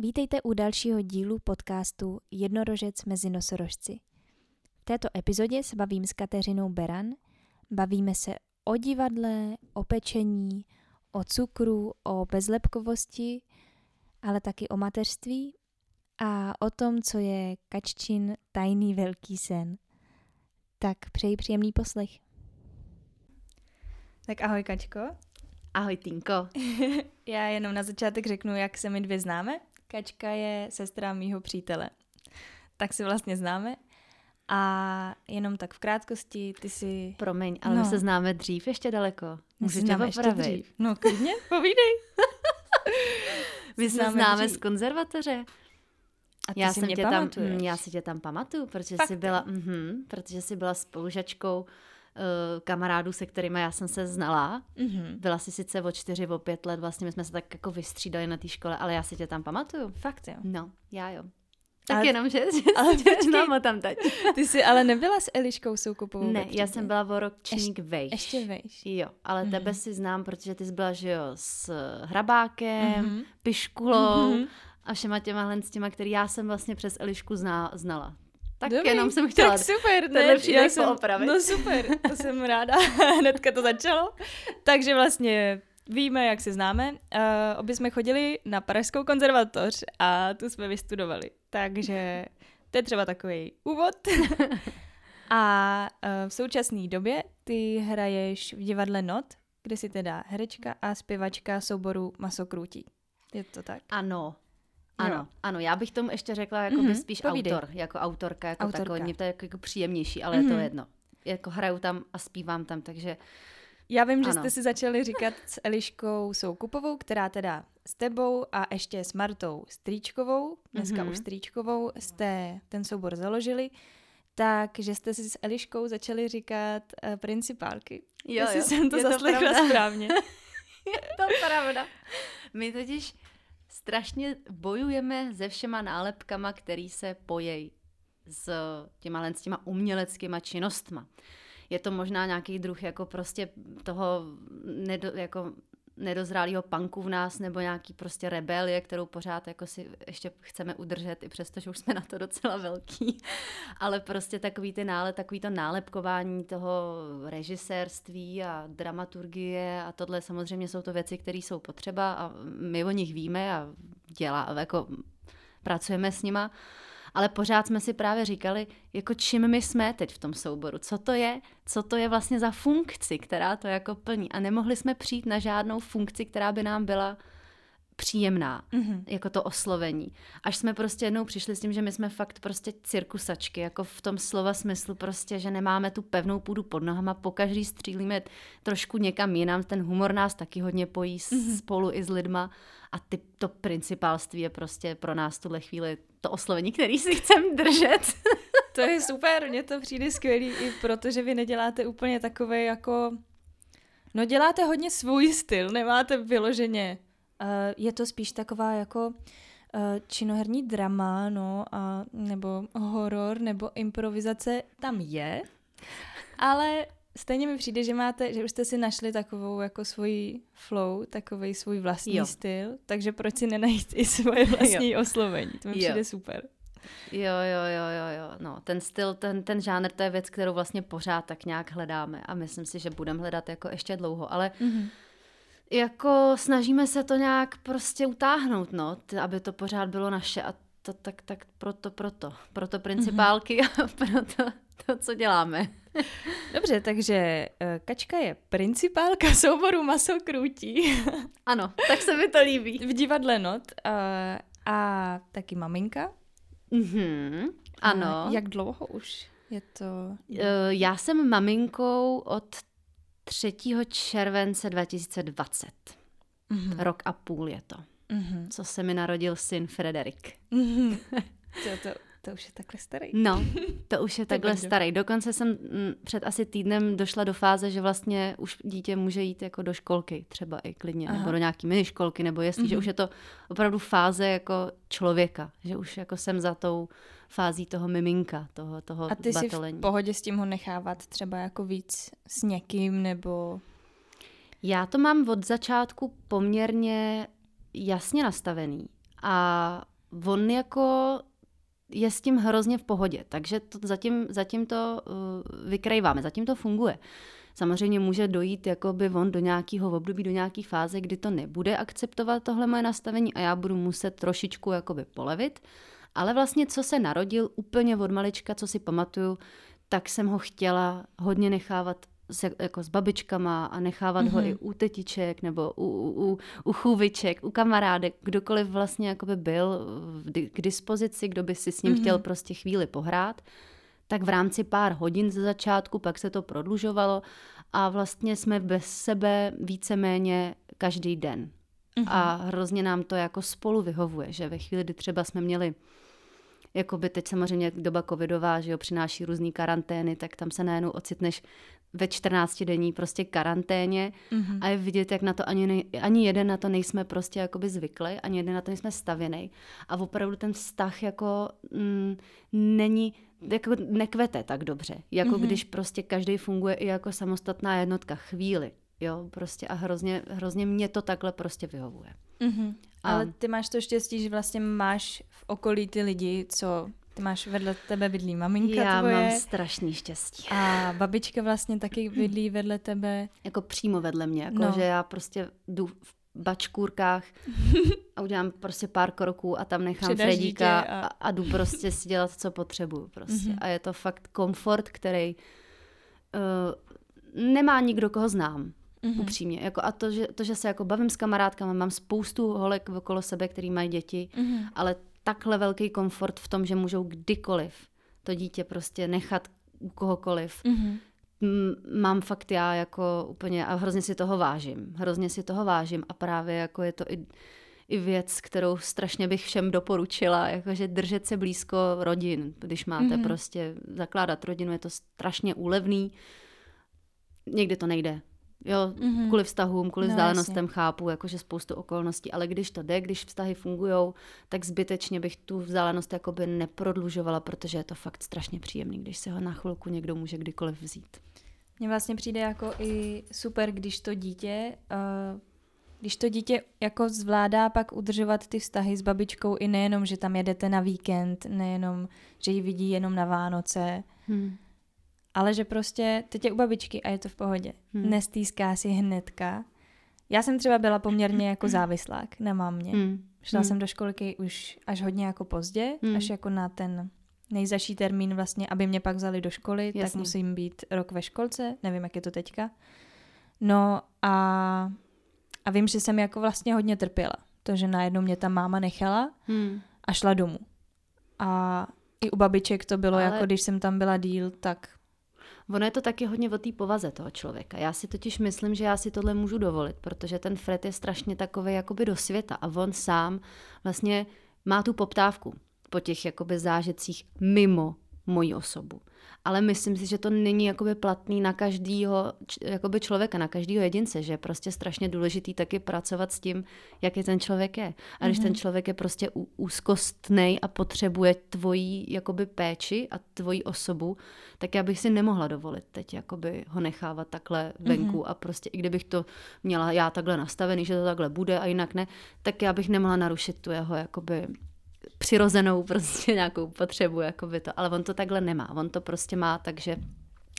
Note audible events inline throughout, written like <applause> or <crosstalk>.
Vítejte u dalšího dílu podcastu Jednorožec mezi nosorožci. V této epizodě se bavím s Kateřinou Beran. Bavíme se o divadle, o pečení, o cukru, o bezlepkovosti, ale taky o mateřství a o tom, co je Kaččin tajný velký sen. Tak přeji příjemný poslech. Tak ahoj Kačko. Ahoj Tinko. <laughs> Já jenom na začátek řeknu, jak se my dvě známe. Kačka je sestra mýho přítele. Tak si vlastně známe. A jenom tak v krátkosti, ty si... Promiň, ale no. my se známe dřív ještě daleko. Můžu tě ještě dřív. No klidně, <laughs> povídej. my se známe, známe z konzervatoře. A ty já si mě tě tam, mm, Já si tě tam pamatuju, protože Fakt? jsi byla, mm, protože jsi byla spolužačkou kamarádů, se kterými já jsem se znala. Mm-hmm. Byla si sice o čtyři, o pět let, vlastně my jsme se tak jako vystřídali na té škole, ale já si tě tam pamatuju. Fakt jo? No, já jo. Tak ale, jenom, že, že ale tam teď. <laughs> Ty jsi ale nebyla s Eliškou Soukupovou Ne, já jsem byla o ročník Ješ, vejš. Ještě vejš. Jo, ale mm-hmm. tebe si znám, protože ty jsi byla, že jo, s Hrabákem, mm-hmm. Piškulou, mm-hmm a všema těma s těma, který já jsem vlastně přes Elišku zná, znala. Tak Dobrý, jenom jsem chtěla tak super, ne, já jsem, opravit. No super, to jsem ráda, <laughs> hnedka to začalo. Takže vlastně víme, jak se známe. Uh, obě jsme chodili na Pražskou konzervatoř a tu jsme vystudovali. Takže to je třeba takový úvod. <laughs> a uh, v současné době ty hraješ v divadle Not, kde jsi teda herečka a zpěvačka souboru Masokrůtí. Je to tak? Ano, ano, jo. ano, já bych tomu ještě řekla jako mm-hmm, spíš povídej. autor, jako autorka, jako Autorka. takový, mě to je jako, jako příjemnější, ale mm-hmm. je to mhm. jedno. Jako hraju tam a zpívám tam, takže... Já vím, ano. že jste si začali říkat s Eliškou Soukupovou, která teda s tebou a ještě s Martou Strýčkovou, dneska mm-hmm. už Strýčkovou, jste ten soubor založili, takže jste si s Eliškou začali říkat uh, principálky. Jo, Jestli jo, jsem to je zaslechla to správně. <laughs> je to pravda. My totiž strašně bojujeme se všema nálepkama, který se pojejí s těma, s těma uměleckýma činnostma. Je to možná nějaký druh jako prostě toho nedo, jako nedozrálého punku v nás nebo nějaký prostě rebelie, kterou pořád jako si ještě chceme udržet, i přesto, že už jsme na to docela velký. <laughs> Ale prostě takový ty nále, takový to nálepkování toho režisérství a dramaturgie a tohle samozřejmě jsou to věci, které jsou potřeba a my o nich víme a dělá, jako pracujeme s nima ale pořád jsme si právě říkali, jako čím my jsme teď v tom souboru, co to je, co to je vlastně za funkci, která to jako plní? A nemohli jsme přijít na žádnou funkci, která by nám byla příjemná, mm-hmm. jako to oslovení. Až jsme prostě jednou přišli s tím, že my jsme fakt prostě cirkusačky, jako v tom slova smyslu prostě, že nemáme tu pevnou půdu pod nohama, pokaždý střílíme trošku někam jinam, ten humor nás taky hodně pojí mm-hmm. spolu i s lidma a ty, to principálství je prostě pro nás tuhle chvíli to oslovení, který si chcem držet. <laughs> to je super, mně to přijde skvělý i protože vy neděláte úplně takové jako... No děláte hodně svůj styl, nemáte vyloženě. Uh, je to spíš taková jako uh, činoherní drama, no, a, nebo horor, nebo improvizace tam je, ale stejně mi přijde, že máte, že už jste si našli takovou jako svůj flow, takový svůj vlastní jo. styl, takže proč si nenajít i svoje <laughs> <laughs> vlastní jo. oslovení? To mi jo. přijde super. Jo, jo, jo, jo, jo. No, ten styl, ten, ten žánr, to je věc, kterou vlastně pořád tak nějak hledáme a myslím si, že budeme hledat jako ještě dlouho, ale mm-hmm. Jako snažíme se to nějak prostě utáhnout, no, aby to pořád bylo naše a to tak, tak proto, proto, proto principálky mm-hmm. a <laughs> proto to, co děláme. <laughs> Dobře, takže uh, Kačka je principálka <laughs> souboru Masokrůtí. ano, tak se mi to líbí. V divadle Not. Uh, a taky maminka. Mhm, ano. Uh, jak dlouho už je to? Já jsem maminkou od 3. července 2020. Mm-hmm. Rok a půl je to. Mm-hmm. Co se mi narodil syn Frederik. Mm-hmm. <laughs> To, to, to už je takhle starý. No, <laughs> to už je takhle starý. Dokonce jsem mm, před asi týdnem došla do fáze, že vlastně už dítě může jít jako do školky, třeba i klidně, Aha. nebo do nějaký mini školky, nebo jestli, mm-hmm. že mhm. už je to opravdu fáze jako člověka, že už jako jsem za tou fází toho miminka, toho, toho A ty batolení. si v pohodě s tím ho nechávat třeba jako víc s někým, nebo... Já to mám od začátku poměrně jasně nastavený A on jako je s tím hrozně v pohodě, takže to zatím, zatím to uh, zatím to funguje. Samozřejmě může dojít jakoby on do nějakého období, do nějaké fáze, kdy to nebude akceptovat tohle moje nastavení a já budu muset trošičku jakoby polevit. Ale vlastně, co se narodil úplně od malička, co si pamatuju, tak jsem ho chtěla hodně nechávat se, jako s babičkama a nechávat mm-hmm. ho i u tetiček nebo u, u, u, u chůviček, u kamarádek, kdokoliv vlastně jakoby byl k dispozici, kdo by si s ním mm-hmm. chtěl prostě chvíli pohrát, tak v rámci pár hodin ze začátku pak se to prodlužovalo a vlastně jsme bez sebe víceméně každý den. Mm-hmm. A hrozně nám to jako spolu vyhovuje, že ve chvíli, kdy třeba jsme měli Jakoby teď samozřejmě doba covidová, že jo, přináší různé karantény, tak tam se najednou ocitneš ve 14 denní prostě karanténě mm-hmm. a je vidět, jak na to ani, ne, ani jeden na to nejsme prostě jakoby zvykli, ani jeden na to nejsme stavěný. A opravdu ten vztah jako mm, není, jako nekvete tak dobře, jako mm-hmm. když prostě každý funguje i jako samostatná jednotka chvíli. Jo, prostě a hrozně, hrozně mě to takhle prostě vyhovuje. Mm-hmm. A... Ale ty máš to štěstí, že vlastně máš v okolí ty lidi, co ty máš vedle tebe bydlí maminka Já tvoje. mám strašný štěstí. A babička vlastně taky bydlí vedle tebe. Jako přímo vedle mě, jako no. že já prostě jdu v bačkůrkách a udělám prostě pár kroků a tam nechám Předaž Fredíka a... a jdu prostě si dělat, co potřebuju prostě. Mm-hmm. A je to fakt komfort, který uh, nemá nikdo, koho znám. Mm-hmm. Upřímně. Jako a to že, to, že se jako bavím s kamarádkama, mám spoustu holek okolo sebe, který mají děti, mm-hmm. ale takhle velký komfort v tom, že můžou kdykoliv to dítě prostě nechat u kohokoliv. Mm-hmm. Mám fakt já jako úplně a hrozně si toho vážím. Hrozně si toho vážím a právě jako je to i, i věc, kterou strašně bych všem doporučila, jakože držet se blízko rodin, když máte mm-hmm. prostě zakládat rodinu, je to strašně úlevný. Někdy to nejde, Jo, mm-hmm. kvůli vztahům, kvůli no, vzdálenostem jasně. chápu, jakože spoustu okolností, ale když to jde, když vztahy fungují, tak zbytečně bych tu vzdálenost jakoby neprodlužovala, protože je to fakt strašně příjemný, když se ho na chvilku někdo může kdykoliv vzít. Mně vlastně přijde jako i super, když to dítě, uh, když to dítě jako zvládá pak udržovat ty vztahy s babičkou i nejenom, že tam jedete na víkend, nejenom, že ji vidí jenom na Vánoce, hmm ale že prostě teď je u babičky a je to v pohodě. Hmm. Nestýská si hnedka. Já jsem třeba byla poměrně jako závislák na mámě. Hmm. Šla hmm. jsem do školky už až hodně jako pozdě, hmm. až jako na ten nejzaší termín vlastně, aby mě pak vzali do školy, Jasný. tak musím být rok ve školce, nevím, jak je to teďka. No a, a vím, že jsem jako vlastně hodně trpěla. To, že najednou mě ta máma nechala hmm. a šla domů. A i u babiček to bylo, Ale... jako když jsem tam byla díl, tak Ono je to taky hodně o té povaze toho člověka. Já si totiž myslím, že já si tohle můžu dovolit, protože ten Fred je strašně takový jakoby do světa a on sám vlastně má tu poptávku po těch jakoby zážitcích mimo moji osobu ale myslím si, že to není jakoby platný na každýho jakoby člověka, na každýho jedince, že je prostě strašně důležitý taky pracovat s tím, jaký ten člověk je. A když mm-hmm. ten člověk je prostě úzkostný a potřebuje tvoji jakoby péči a tvoji osobu, tak já bych si nemohla dovolit teď jakoby ho nechávat takhle venku mm-hmm. a prostě i kdybych to měla já takhle nastavený, že to takhle bude a jinak ne, tak já bych nemohla narušit tu jeho jakoby přirozenou prostě <laughs> nějakou potřebu, jako by to, ale on to takhle nemá. On to prostě má, takže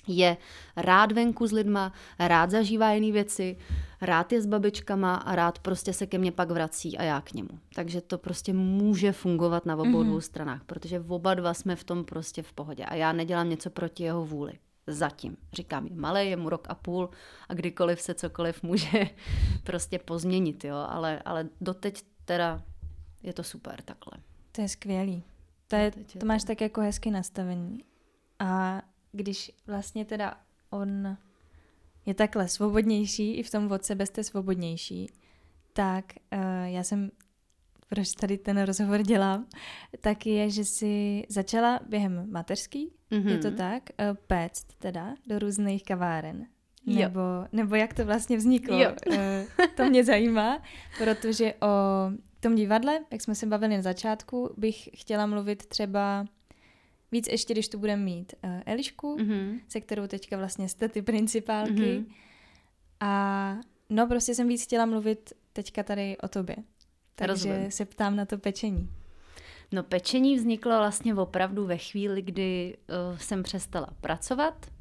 je rád venku s lidma, rád zažívá jiné věci, rád je s babičkama a rád prostě se ke mně pak vrací a já k němu. Takže to prostě může fungovat na obou mm-hmm. dvou stranách, protože oba dva jsme v tom prostě v pohodě a já nedělám něco proti jeho vůli. Zatím. Říkám, je malý, je mu rok a půl a kdykoliv se cokoliv může <laughs> prostě pozměnit, jo, ale, ale doteď teda je to super takhle. To je skvělý. To, je, to máš tak jako hezky nastavení. A když vlastně teda on je takhle svobodnější, i v tom od sebe jste svobodnější, tak uh, já jsem, proč tady ten rozhovor dělám, <laughs> tak je, že si začala během mateřský, mm-hmm. je to mhm. tak, uh, péct teda do různých kaváren. Nebo, nebo jak to vlastně vzniklo. Jo. Uh, to mě zajímá, protože o tom divadle, jak jsme se bavili na začátku, bych chtěla mluvit třeba víc ještě, když tu budeme mít uh, Elišku, mm-hmm. se kterou teďka vlastně jste ty principálky. Mm-hmm. A no prostě jsem víc chtěla mluvit teďka tady o tobě. Takže Rozumím. se ptám na to pečení. No pečení vzniklo vlastně opravdu ve chvíli, kdy uh, jsem přestala pracovat,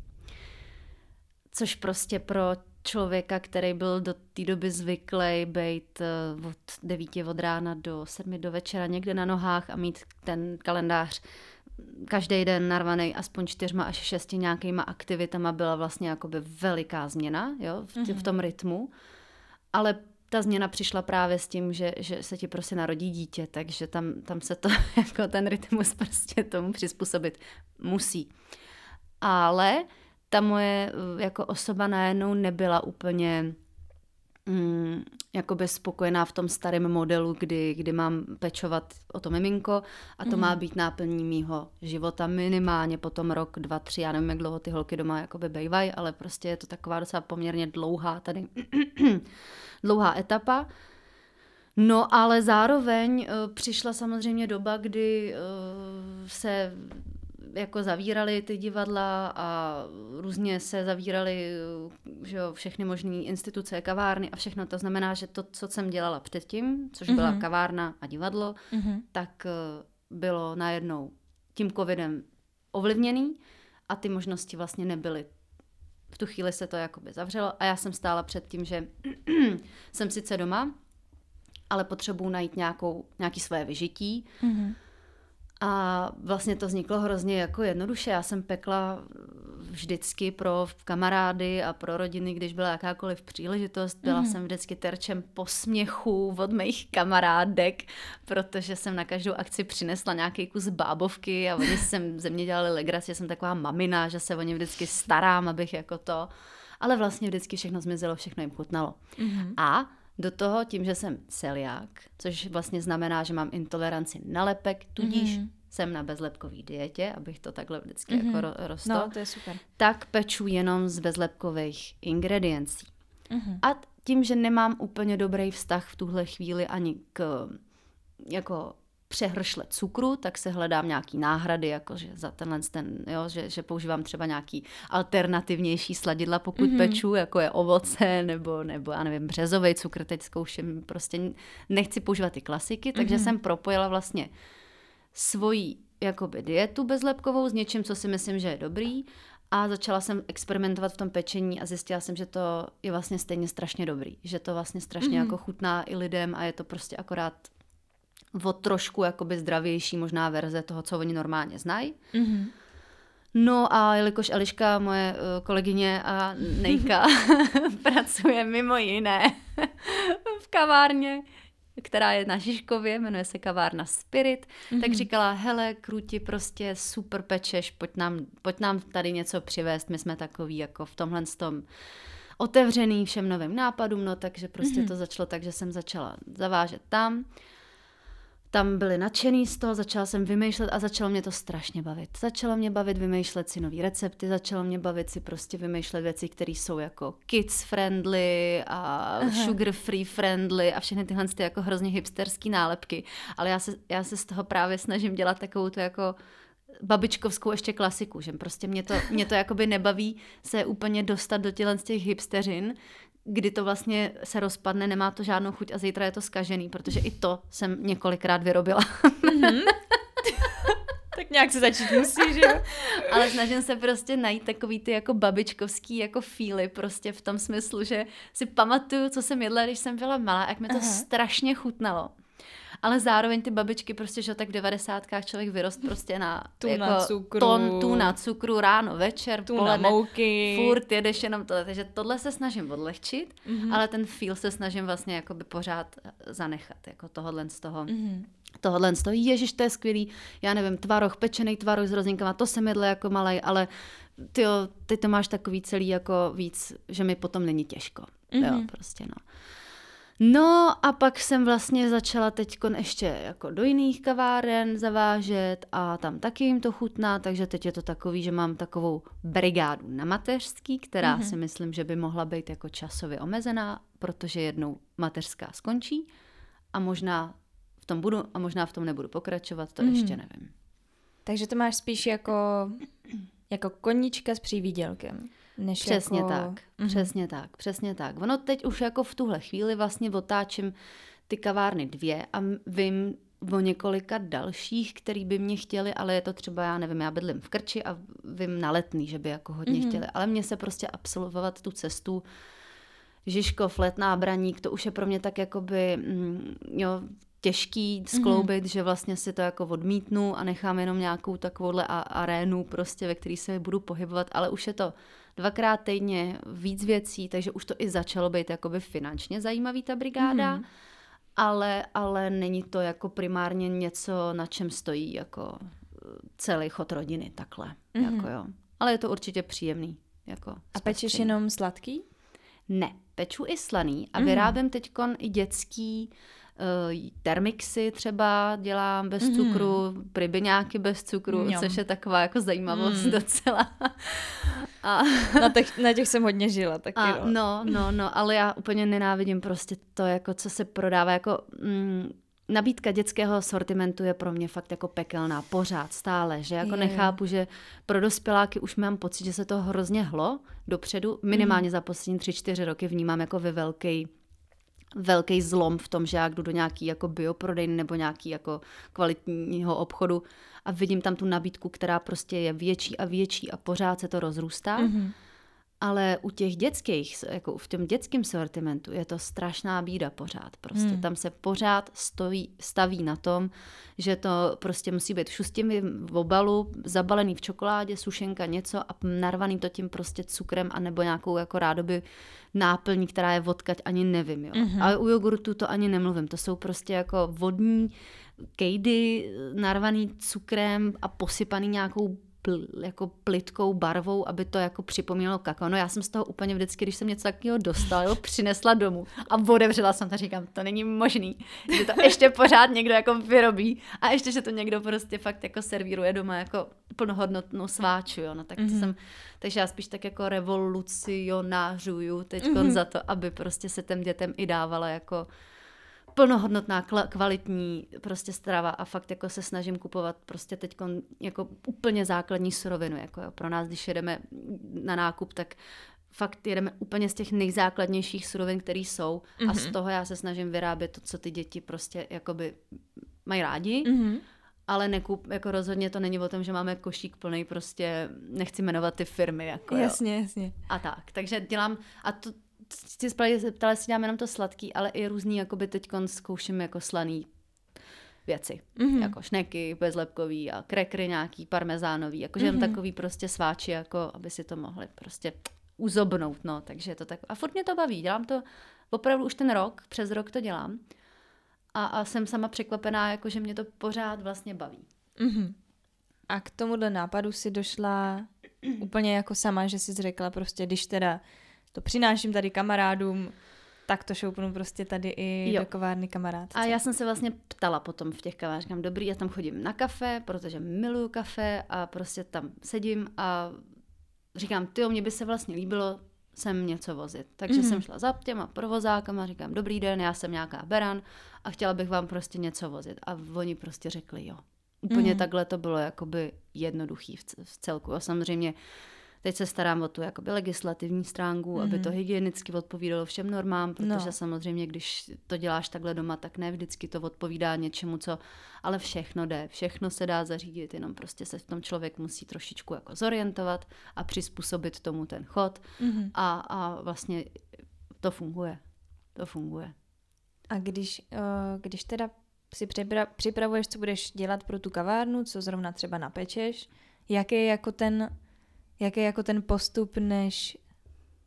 což prostě pro člověka, který byl do té doby zvyklý být uh, od 9 od rána do 7 do večera někde na nohách a mít ten kalendář každý den narvaný aspoň čtyřma až šesti nějakýma aktivitama byla vlastně jakoby veliká změna jo, v, tě, v tom rytmu. Ale ta změna přišla právě s tím, že, že se ti prostě narodí dítě, takže tam, tam se to, <laughs> jako ten rytmus prostě tomu přizpůsobit musí. Ale ta moje jako osoba najednou nebyla úplně mm, jakoby spokojená v tom starém modelu, kdy, kdy mám pečovat o to miminko a to mm. má být náplní mýho života minimálně potom rok, dva, tři, já nevím, jak dlouho ty holky doma jakoby bejvají, ale prostě je to taková docela poměrně dlouhá tady <clears throat> dlouhá etapa. No ale zároveň uh, přišla samozřejmě doba, kdy uh, se jako zavírali ty divadla a různě se zavíraly že jo, všechny možné instituce, kavárny a všechno. To znamená, že to, co jsem dělala předtím, což byla mm-hmm. kavárna a divadlo, mm-hmm. tak uh, bylo najednou tím covidem ovlivněný a ty možnosti vlastně nebyly. V tu chvíli se to jakoby zavřelo a já jsem stála před tím, že <clears throat> jsem sice doma, ale potřebuji najít nějakou, nějaký své vyžití. Mm-hmm a vlastně to vzniklo hrozně jako jednoduše. Já jsem pekla vždycky pro kamarády a pro rodiny, když byla jakákoliv příležitost. Byla mm. jsem vždycky terčem posměchu od mých kamarádek, protože jsem na každou akci přinesla nějaký kus bábovky a oni <laughs> jsem ze mě dělali legraci, jsem taková mamina, že se o ně vždycky starám, abych jako to. Ale vlastně vždycky všechno zmizelo, všechno jim chutnalo. Mm. A do toho tím, že jsem celiák, což vlastně znamená, že mám intoleranci na lepek, tudíž mm-hmm. jsem na bezlepkový dietě, abych to takhle vždycky mm-hmm. jako rostl. No, to je super. Tak peču jenom z bezlepkových ingrediencí. Mm-hmm. A tím, že nemám úplně dobrý vztah v tuhle chvíli ani k jako přehršle cukru, tak se hledám nějaký náhrady, jakože za tenhle ten, jo, že, že používám třeba nějaký alternativnější sladidla, pokud mm-hmm. peču, jako je ovoce nebo, nebo já nevím, březový cukr, teď zkouším, prostě nechci používat ty klasiky, takže mm-hmm. jsem propojila vlastně svoji jakoby dietu bezlepkovou s něčím, co si myslím, že je dobrý a začala jsem experimentovat v tom pečení a zjistila jsem, že to je vlastně stejně strašně dobrý, že to vlastně strašně mm-hmm. jako chutná i lidem a je to prostě akorát o trošku jakoby zdravější možná verze toho, co oni normálně znají. Mm-hmm. No a jelikož Eliška, moje uh, kolegyně a Nejka, <laughs> pracuje mimo jiné <laughs> v kavárně, která je na Žižkově, jmenuje se kavárna Spirit, mm-hmm. tak říkala, hele, kruti, prostě super pečeš, pojď nám, pojď nám tady něco přivést, my jsme takový jako v tomhle tom otevřený všem novým nápadům, no takže prostě mm-hmm. to začalo tak, že jsem začala zavážet tam tam byli nadšený z toho, začala jsem vymýšlet a začalo mě to strašně bavit. Začalo mě bavit vymýšlet si nové recepty, začalo mě bavit si prostě vymýšlet věci, které jsou jako kids friendly a Aha. sugar free friendly a všechny tyhle ty jako hrozně hipsterský nálepky. Ale já se, já se z toho právě snažím dělat takovou to jako babičkovskou ještě klasiku, že prostě mě to, mě to jakoby nebaví se úplně dostat do tělen z těch hipsteřin, kdy to vlastně se rozpadne, nemá to žádnou chuť a zítra je to skažený, protože i to jsem několikrát vyrobila. Mm-hmm. <laughs> tak nějak se začít musí, že jo? <laughs> Ale snažím se prostě najít takový ty jako babičkovský jako fíly prostě v tom smyslu, že si pamatuju, co jsem jedla, když jsem byla malá, jak mi to Aha. strašně chutnalo ale zároveň ty babičky prostě, že tak v devadesátkách člověk vyrost prostě na tu jako na cukru. ton, tu na cukru, ráno, večer, tu poledne, na mouky. furt jedeš jenom tohle, takže tohle se snažím odlehčit, mm-hmm. ale ten feel se snažím vlastně jakoby pořád zanechat, jako tohohle z toho. Mm-hmm tohle z toho, ježiš, to je skvělý, já nevím, tvaroh, pečený tvaroh s rozinkama, to jsem jedla jako malej, ale ty, ty to máš takový celý jako víc, že mi potom není těžko. Mm-hmm. Jo, prostě no. No a pak jsem vlastně začala teď ještě jako do jiných kaváren zavážet a tam taky jim to chutná, takže teď je to takový, že mám takovou brigádu na mateřský, která mm-hmm. si myslím, že by mohla být jako časově omezená, protože jednou mateřská skončí a možná v tom budu a možná v tom nebudu pokračovat, to mm-hmm. ještě nevím. Takže to máš spíš jako, jako konička s přívídělkem. Než přesně jako... tak, mm-hmm. přesně tak, přesně tak. Ono teď už jako v tuhle chvíli vlastně otáčím ty kavárny dvě a vím o několika dalších, který by mě chtěli, ale je to třeba, já nevím, já bydlím v Krči a vím na letný, že by jako hodně mm-hmm. chtěli, ale mě se prostě absolvovat tu cestu Žižkov, Letná, Braník, to už je pro mě tak jakoby, mm, jo, těžký skloubit, mm-hmm. že vlastně si to jako odmítnu a nechám jenom nějakou takovouhle arénu prostě, ve který se budu pohybovat, ale už je to dvakrát týdně víc věcí, takže už to i začalo být jakoby finančně zajímavý ta brigáda, mm-hmm. ale, ale není to jako primárně něco, na čem stojí jako celý chod rodiny takhle, mm-hmm. jako jo. Ale je to určitě příjemný. Jako a pečeš jenom sladký? Ne, peču i slaný a mm-hmm. vyrábím teď i dětský uh, termixy třeba dělám bez mm-hmm. cukru, pribyňáky bez cukru, Mňam. což je taková jako zajímavost mm. docela. a... na, těch, na těch jsem hodně žila taky. A, no. no, no, no, ale já úplně nenávidím prostě to, jako co se prodává, jako... Mm, nabídka dětského sortimentu je pro mě fakt jako pekelná, pořád, stále, že jako je. nechápu, že pro dospěláky už mám pocit, že se to hrozně hlo dopředu, minimálně mm. za poslední tři, čtyři roky vnímám jako ve velký velký zlom v tom, že já jdu do nějaký jako bioprodejny nebo nějaký jako kvalitního obchodu a vidím tam tu nabídku, která prostě je větší a větší a pořád se to rozrůstá. Mm-hmm. Ale u těch dětských, jako v tom dětském sortimentu je to strašná bída pořád. Prostě hmm. tam se pořád stojí, staví na tom, že to prostě musí být šustěmi v obalu, zabalený v čokoládě, sušenka něco a narvaný to tím prostě cukrem a nebo nějakou jako rádoby náplní, která je vodkať, ani nevím. Jo. Mm-hmm. Ale u jogurtu to ani nemluvím. To jsou prostě jako vodní kejdy narvaný cukrem a posypaný nějakou pl, jako plitkou barvou, aby to jako připomínalo kakao. No já jsem z toho úplně vždycky, když jsem něco takového dostala, jo, přinesla domů a otevřela jsem to říkám, to není možný, že to ještě pořád někdo jako vyrobí a ještě, že to někdo prostě fakt jako servíruje doma jako plnohodnotnou sváču, jo, no tak mm-hmm. jsem, takže já spíš tak jako revolucionářuju teď mm-hmm. za to, aby prostě se těm dětem i dávala jako plnohodnotná, kvalitní prostě strava a fakt jako se snažím kupovat prostě teď jako úplně základní surovinu. Jako jo. Pro nás, když jedeme na nákup, tak fakt jedeme úplně z těch nejzákladnějších surovin, které jsou mm-hmm. a z mhm. toho já se snažím vyrábět to, co ty děti prostě jakoby mají rádi. Mm-hmm ale nekup, jako rozhodně to není o tom, že máme košík plný, prostě nechci jmenovat ty firmy. Jako, jasně, jo. jasně. A tak, takže dělám, a to, si ptala, si dělám jenom to sladký, ale i různý, jakoby teď zkouším jako slaný věci. Mm-hmm. Jako šneky, bezlepkový a krekry nějaký, parmezánový, jakože mm-hmm. takový prostě sváči, jako aby si to mohli prostě uzobnout, no, takže je to tak. A furt mě to baví, dělám to opravdu už ten rok, přes rok to dělám a, a jsem sama překvapená, jako že mě to pořád vlastně baví. Mm-hmm. A k tomuhle nápadu si došla <clears throat> úplně jako sama, že jsi řekla prostě, když teda to přináším tady kamarádům, tak to šoupnu prostě tady i jo. do kovárny kamarád. A já jsem se vlastně ptala potom v těch kavárnách, dobrý, já tam chodím na kafe, protože miluju kafe a prostě tam sedím a říkám, ty, mě by se vlastně líbilo sem něco vozit. Takže mm-hmm. jsem šla za těma provozákama, říkám, dobrý den, já jsem nějaká beran a chtěla bych vám prostě něco vozit. A oni prostě řekli jo. Úplně mm-hmm. takhle to bylo jakoby jednoduchý v celku. A samozřejmě Teď se starám o tu jakoby legislativní stránku, mm-hmm. aby to mhm. hygienicky odpovídalo všem normám, protože no. samozřejmě, když to děláš takhle doma, tak ne vždycky to odpovídá něčemu, co, ale všechno jde, všechno se dá zařídit, jenom prostě se v tom člověk musí trošičku jako zorientovat a přizpůsobit tomu ten chod mm-hmm. a, a vlastně to funguje. To funguje. A když, uh, když teda si připravuješ, co budeš dělat pro tu kavárnu, co zrovna třeba napečeš, jaký je jako ten jaký je jako ten postup, než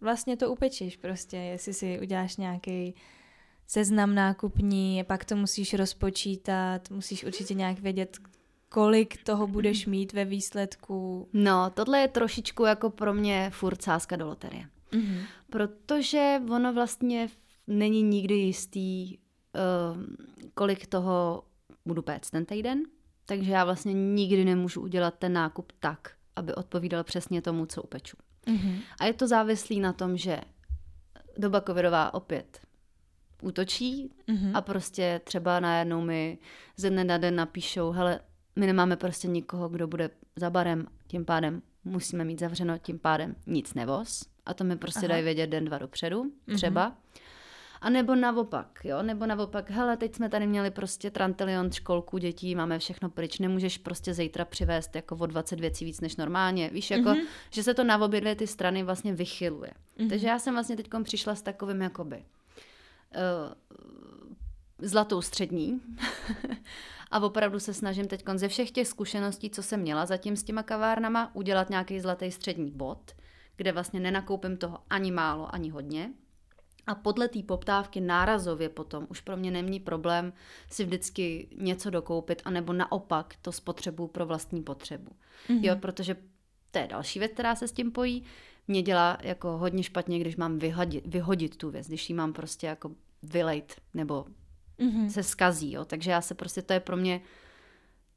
vlastně to upečeš prostě, jestli si uděláš nějaký seznam nákupní, pak to musíš rozpočítat, musíš určitě nějak vědět, kolik toho budeš mít ve výsledku. No, tohle je trošičku jako pro mě furt sázka do loterie. Mm-hmm. Protože ono vlastně není nikdy jistý, uh, kolik toho budu péct ten týden, takže já vlastně nikdy nemůžu udělat ten nákup tak, aby odpovídal přesně tomu, co upeču. Mm-hmm. A je to závislý na tom, že doba covidová opět útočí mm-hmm. a prostě třeba najednou mi ze dne na den napíšou, hele, my nemáme prostě nikoho, kdo bude za barem, tím pádem musíme mít zavřeno, tím pádem nic nevoz. A to mi prostě Aha. dají vědět den, dva dopředu, mhm. třeba. Mm-hmm. A nebo naopak, jo, nebo naopak, hele, teď jsme tady měli prostě trantilion školku dětí, máme všechno pryč, nemůžeš prostě zítra přivést jako o 20 věcí víc než normálně. Víš, jako, mm-hmm. že se to na obě dvě ty strany vlastně vychyluje. Mm-hmm. Takže já jsem vlastně teď přišla s takovým jakoby uh, zlatou střední <laughs> a opravdu se snažím teď ze všech těch zkušeností, co jsem měla zatím s těma kavárnama, udělat nějaký zlatý střední bod, kde vlastně nenakoupím toho ani málo, ani hodně. A podle té poptávky nárazově potom už pro mě není problém si vždycky něco dokoupit, anebo naopak to spotřebu pro vlastní potřebu. Mm-hmm. Jo, protože to je další věc, která se s tím pojí. Mě dělá jako hodně špatně, když mám vyhodit, vyhodit tu věc, když ji mám prostě jako vylejt nebo mm-hmm. se skazí, jo. Takže já se prostě, to je pro mě,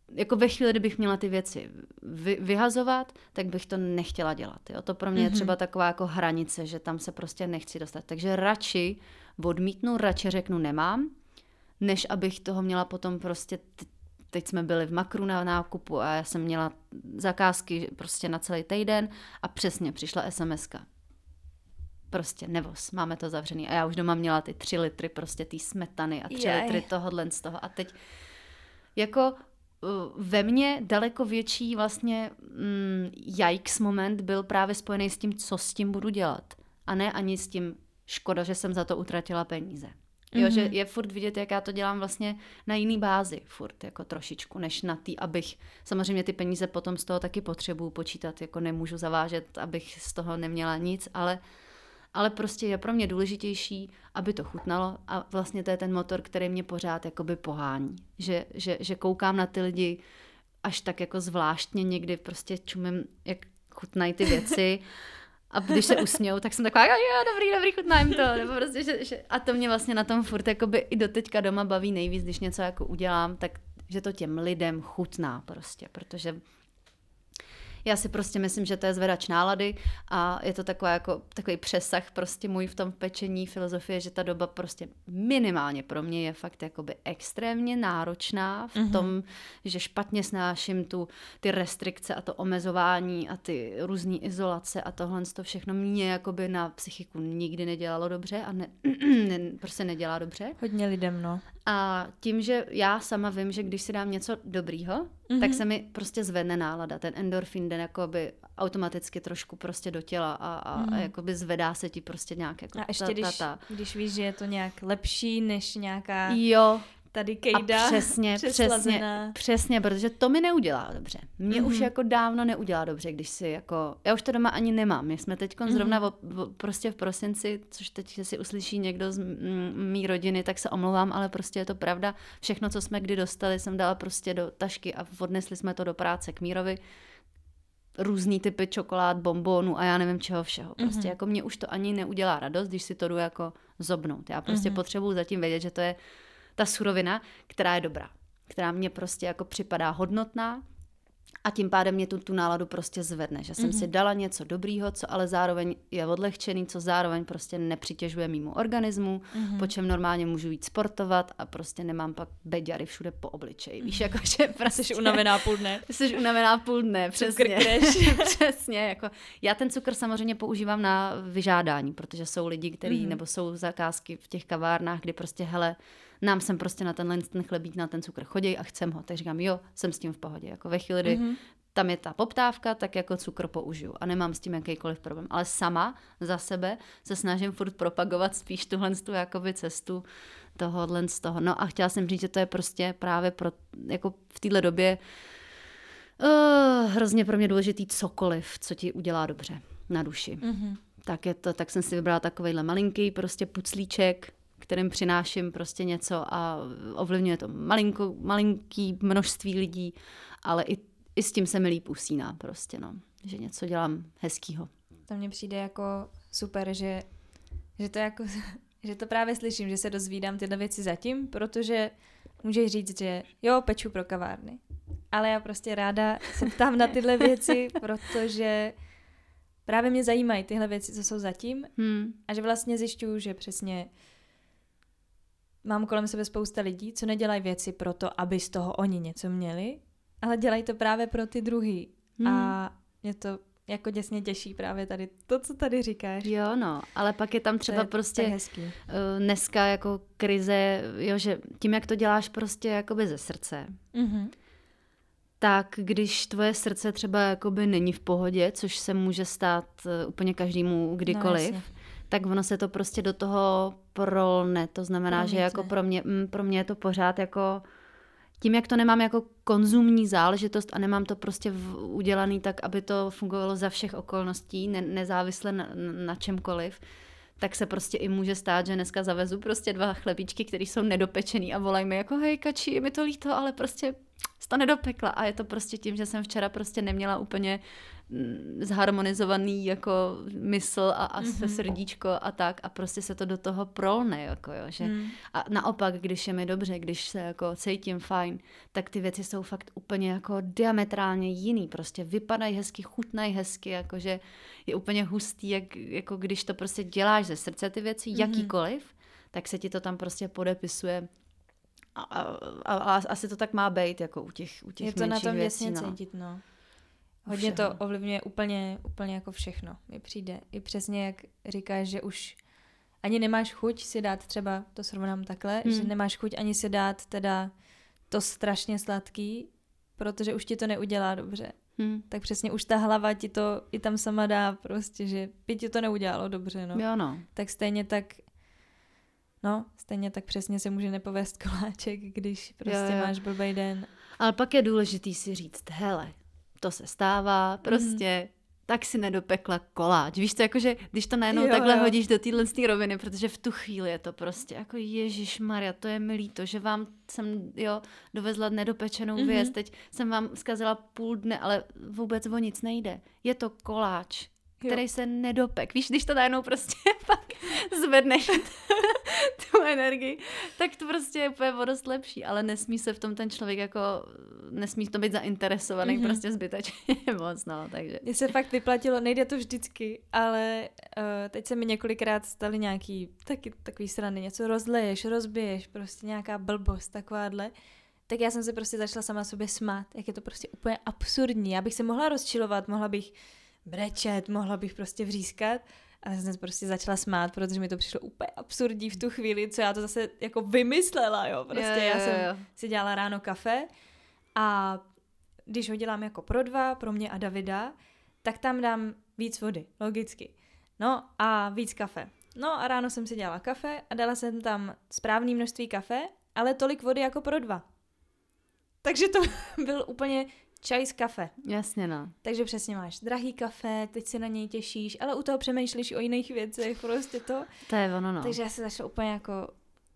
jako ve chvíli, kdybych měla ty věci vy, vyhazovat, tak bych to nechtěla dělat, jo. To pro mě mm-hmm. je mhm. třeba taková jako hranice, že tam se prostě nechci dostat. Takže radši odmítnu, radši řeknu nemám, než abych toho měla potom prostě, teď jsme byli v Makru na nákupu a já jsem měla zakázky prostě na celý týden a přesně přišla SMSka prostě nevoz, máme to zavřený. A já už doma měla ty tři litry prostě té smetany a tři Jej. litry tohohle z toho. A teď jako ve mně daleko větší vlastně mm, yikes moment byl právě spojený s tím, co s tím budu dělat. A ne ani s tím, škoda, že jsem za to utratila peníze. Jo, mm-hmm. že je furt vidět, jak já to dělám vlastně na jiný bázi, furt jako trošičku, než na tý, abych, samozřejmě ty peníze potom z toho taky potřebuju počítat, jako nemůžu zavážet, abych z toho neměla nic, ale ale prostě je pro mě důležitější, aby to chutnalo a vlastně to je ten motor, který mě pořád jakoby pohání. Že, že, že koukám na ty lidi až tak jako zvláštně někdy prostě čumím, jak chutnají ty věci a když se usmějou, tak jsem taková, jo, dobrý, dobrý, chutná to. Nebo prostě, že, že, a to mě vlastně na tom furt jakoby i doteďka doma baví nejvíc, když něco jako udělám, tak že to těm lidem chutná prostě, protože já si prostě myslím, že to je zvedač nálady a je to taková jako, takový přesah prostě můj v tom pečení filozofie, že ta doba prostě minimálně pro mě je fakt jakoby extrémně náročná v mm-hmm. tom, že špatně snáším tu, ty restrikce a to omezování a ty různé izolace a tohle to všechno mě jakoby na psychiku nikdy nedělalo dobře a ne, <clears throat> ne, prostě nedělá dobře. Hodně lidem, no. A tím, že já sama vím, že když si dám něco dobrýho, mm-hmm. tak se mi prostě zvedne nálada. Ten endorfin jde jakoby automaticky trošku prostě do těla a, a, mm-hmm. a jakoby zvedá se ti prostě nějak jako A ještě ta, když, ta, ta. když víš, že je to nějak lepší než nějaká... Jo, tady kejda a přesně, <laughs> přesně, přesně, protože to mi neudělá dobře. Mě mm-hmm. už mhm. jako dávno neudělá dobře, když si jako, já už to doma ani nemám. My jsme teď mm-hmm. zrovna v, v, prostě v prosinci, což teď si uslyší někdo z mý rodiny, tak se omlouvám, ale prostě je to pravda. Všechno, co jsme kdy dostali, jsem dala prostě do tašky a odnesli jsme to do práce k Mírovi různý typy čokolád, bombónů a já nevím čeho všeho. Prostě mm-hmm. jako mě už to ani neudělá radost, když si to jdu jako zobnout. Já prostě mm-hmm. potřebuju zatím vědět, že to je ta surovina, která je dobrá, která mě prostě jako připadá hodnotná a tím pádem mě tu, tu náladu prostě zvedne, že jsem mm-hmm. si dala něco dobrýho, co ale zároveň je odlehčený, co zároveň prostě nepřitěžuje mýmu organismu, mm-hmm. po čem normálně můžu jít sportovat a prostě nemám pak beďary všude po obličeji. Víš, jako, že prostě... <laughs> Jsi unavená půl dne. Jsi unavená půl dne, přesně. <laughs> přesně, jako. Já ten cukr samozřejmě používám na vyžádání, protože jsou lidi, kteří, mm-hmm. nebo jsou zakázky v těch kavárnách, kdy prostě, hele, nám sem prostě na tenhle ten chlebík, na ten cukr chodí a chcem ho. Tak říkám, jo, jsem s tím v pohodě. Jako ve chvíli, kdy mm-hmm. tam je ta poptávka, tak jako cukr použiju a nemám s tím jakýkoliv problém. Ale sama za sebe se snažím furt propagovat spíš tuhle tu jakoby cestu tohohle z toho. No a chtěla jsem říct, že to je prostě právě pro, jako v téhle době uh, hrozně pro mě důležitý cokoliv, co ti udělá dobře na duši. Mm-hmm. Tak, je to, tak jsem si vybrala takovýhle malinký prostě puclíček, kterým přináším prostě něco a ovlivňuje to malinko, malinký množství lidí, ale i, i s tím se mi líp usíná prostě, no. Že něco dělám hezkýho. To mně přijde jako super, že, že to jako, <laughs> že to právě slyším, že se dozvídám tyhle věci zatím, protože můžeš říct, že jo, peču pro kavárny. Ale já prostě ráda se ptám na tyhle <laughs> věci, protože právě mě zajímají tyhle věci, co jsou zatím hmm. a že vlastně zjišťuju, že přesně mám kolem sebe spousta lidí, co nedělají věci proto, aby z toho oni něco měli, ale dělají to právě pro ty druhý. Hmm. A mě to jako děsně těší právě tady to, co tady říkáš. Jo, no, ale pak je tam třeba je, prostě to je hezký. Uh, dneska jako krize, jo, že tím, jak to děláš prostě jakoby ze srdce, mm-hmm. tak když tvoje srdce třeba jakoby není v pohodě, což se může stát uh, úplně každému kdykoliv, no, tak ono se to prostě do toho prolne. To znamená, Promítne. že jako pro mě, mm, pro mě je to pořád jako tím, jak to nemám jako konzumní záležitost a nemám to prostě v, udělaný tak, aby to fungovalo za všech okolností, ne, nezávisle na, na čemkoliv, tak se prostě i může stát, že dneska zavezu prostě dva chlebíčky, které jsou nedopečený a volají mi jako hej kači, je mi to líto, ale prostě to nedopekla a je to prostě tím, že jsem včera prostě neměla úplně zharmonizovaný jako mysl a, a mm-hmm. srdíčko a tak a prostě se to do toho prolne, jako jo, že mm. a naopak, když je mi dobře, když se jako cítím fajn, tak ty věci jsou fakt úplně jako diametrálně jiný, prostě vypadají hezky, chutnají hezky, jakože je úplně hustý, jak, jako když to prostě děláš ze srdce ty věci, mm-hmm. jakýkoliv, tak se ti to tam prostě podepisuje a, a, a, a asi to tak má být, jako u těch, u těch Je to na tom věcí, jasně no. cítit, no. Hodně to ovlivňuje úplně, úplně jako všechno. Mi přijde. I přesně jak říkáš, že už ani nemáš chuť si dát třeba, to srovnám takhle, hmm. že nemáš chuť ani si dát teda to strašně sladký, protože už ti to neudělá dobře. Hmm. Tak přesně už ta hlava ti to i tam sama dá prostě, že by ti to neudělalo dobře, no. Jo, no. Tak stejně tak No, stejně tak přesně se může nepovést <laughs> koláček, když prostě jo, jo. máš blbý den. Ale pak je důležitý si říct, hele, to se stává, prostě mm. tak si nedopekla koláč. Víš to, jakože když to najednou jo, takhle jo. hodíš do téhle roviny, protože v tu chvíli je to prostě jako Ježíš Maria, to je milý to, že vám jsem jo, dovezla nedopečenou mm-hmm. věc, teď jsem vám zkazila půl dne, ale vůbec o nic nejde. Je to koláč který jo. se nedopek. Víš, když to najednou prostě <laughs> pak zvedneš <laughs> tu energii, tak to prostě je úplně dost lepší, ale nesmí se v tom ten člověk jako, nesmí to být zainteresovaný mm-hmm. prostě zbytečně <laughs> moc, no, takže. Mně se fakt vyplatilo, nejde to vždycky, ale uh, teď se mi několikrát staly nějaký taky takový strany, něco rozleješ, rozbiješ, prostě nějaká blbost, takováhle tak já jsem se prostě začala sama sobě smát, jak je to prostě úplně absurdní. Já bych se mohla rozčilovat, mohla bych brečet, mohla bych prostě vřískat, ale jsem se prostě začala smát, protože mi to přišlo úplně absurdní v tu chvíli, co já to zase jako vymyslela, jo. Prostě jo, jo, já jsem jo. si dělala ráno kafe a když ho dělám jako pro dva, pro mě a Davida, tak tam dám víc vody, logicky. No a víc kafe. No a ráno jsem si dělala kafe a dala jsem tam správné množství kafe, ale tolik vody jako pro dva. Takže to <laughs> byl úplně čaj z kafe. Jasně, no. Takže přesně máš drahý kafe, teď se na něj těšíš, ale u toho přemýšlíš o jiných věcech, prostě to. To je ono, no. Takže já se začala úplně jako,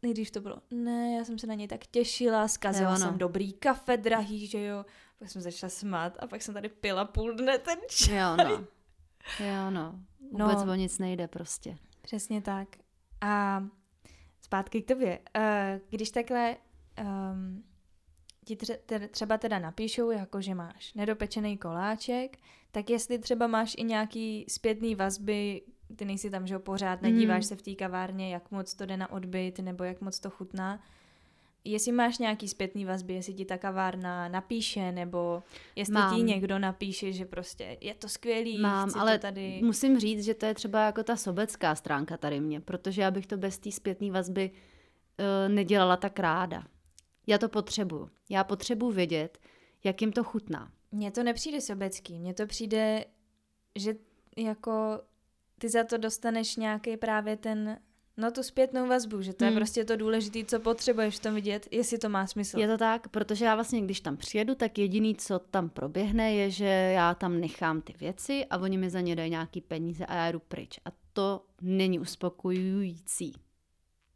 nejdřív to bylo, ne, já jsem se na něj tak těšila, zkazila jsem dobrý kafe, drahý, že jo. Pak jsem začala smát a pak jsem tady pila půl dne ten čaj. Jo, no. Jo, no. Vůbec no, o nic nejde prostě. Přesně tak. A zpátky k tobě. Uh, když takhle um, ti třeba teda napíšou, jako že máš nedopečený koláček, tak jestli třeba máš i nějaký zpětný vazby, ty nejsi tam, že ho pořád, nedíváš mm. se v té kavárně, jak moc to jde na odbyt, nebo jak moc to chutná, jestli máš nějaký zpětný vazby, jestli ti ta kavárna napíše, nebo jestli Mám. ti někdo napíše, že prostě je to skvělý, Mám, ale to tady... musím říct, že to je třeba jako ta sobecká stránka tady mě, protože já bych to bez té zpětné vazby uh, nedělala tak ráda. Já to potřebuju. Já potřebuji vědět, jak jim to chutná. Mně to nepřijde sobecký. Mně to přijde, že jako ty za to dostaneš nějaký právě ten, no tu zpětnou vazbu, že to hmm. je prostě to důležité, co potřebuješ v tom vidět, jestli to má smysl. Je to tak, protože já vlastně, když tam přijedu, tak jediný, co tam proběhne, je, že já tam nechám ty věci a oni mi za ně dají nějaký peníze a já jdu pryč. A to není uspokojující.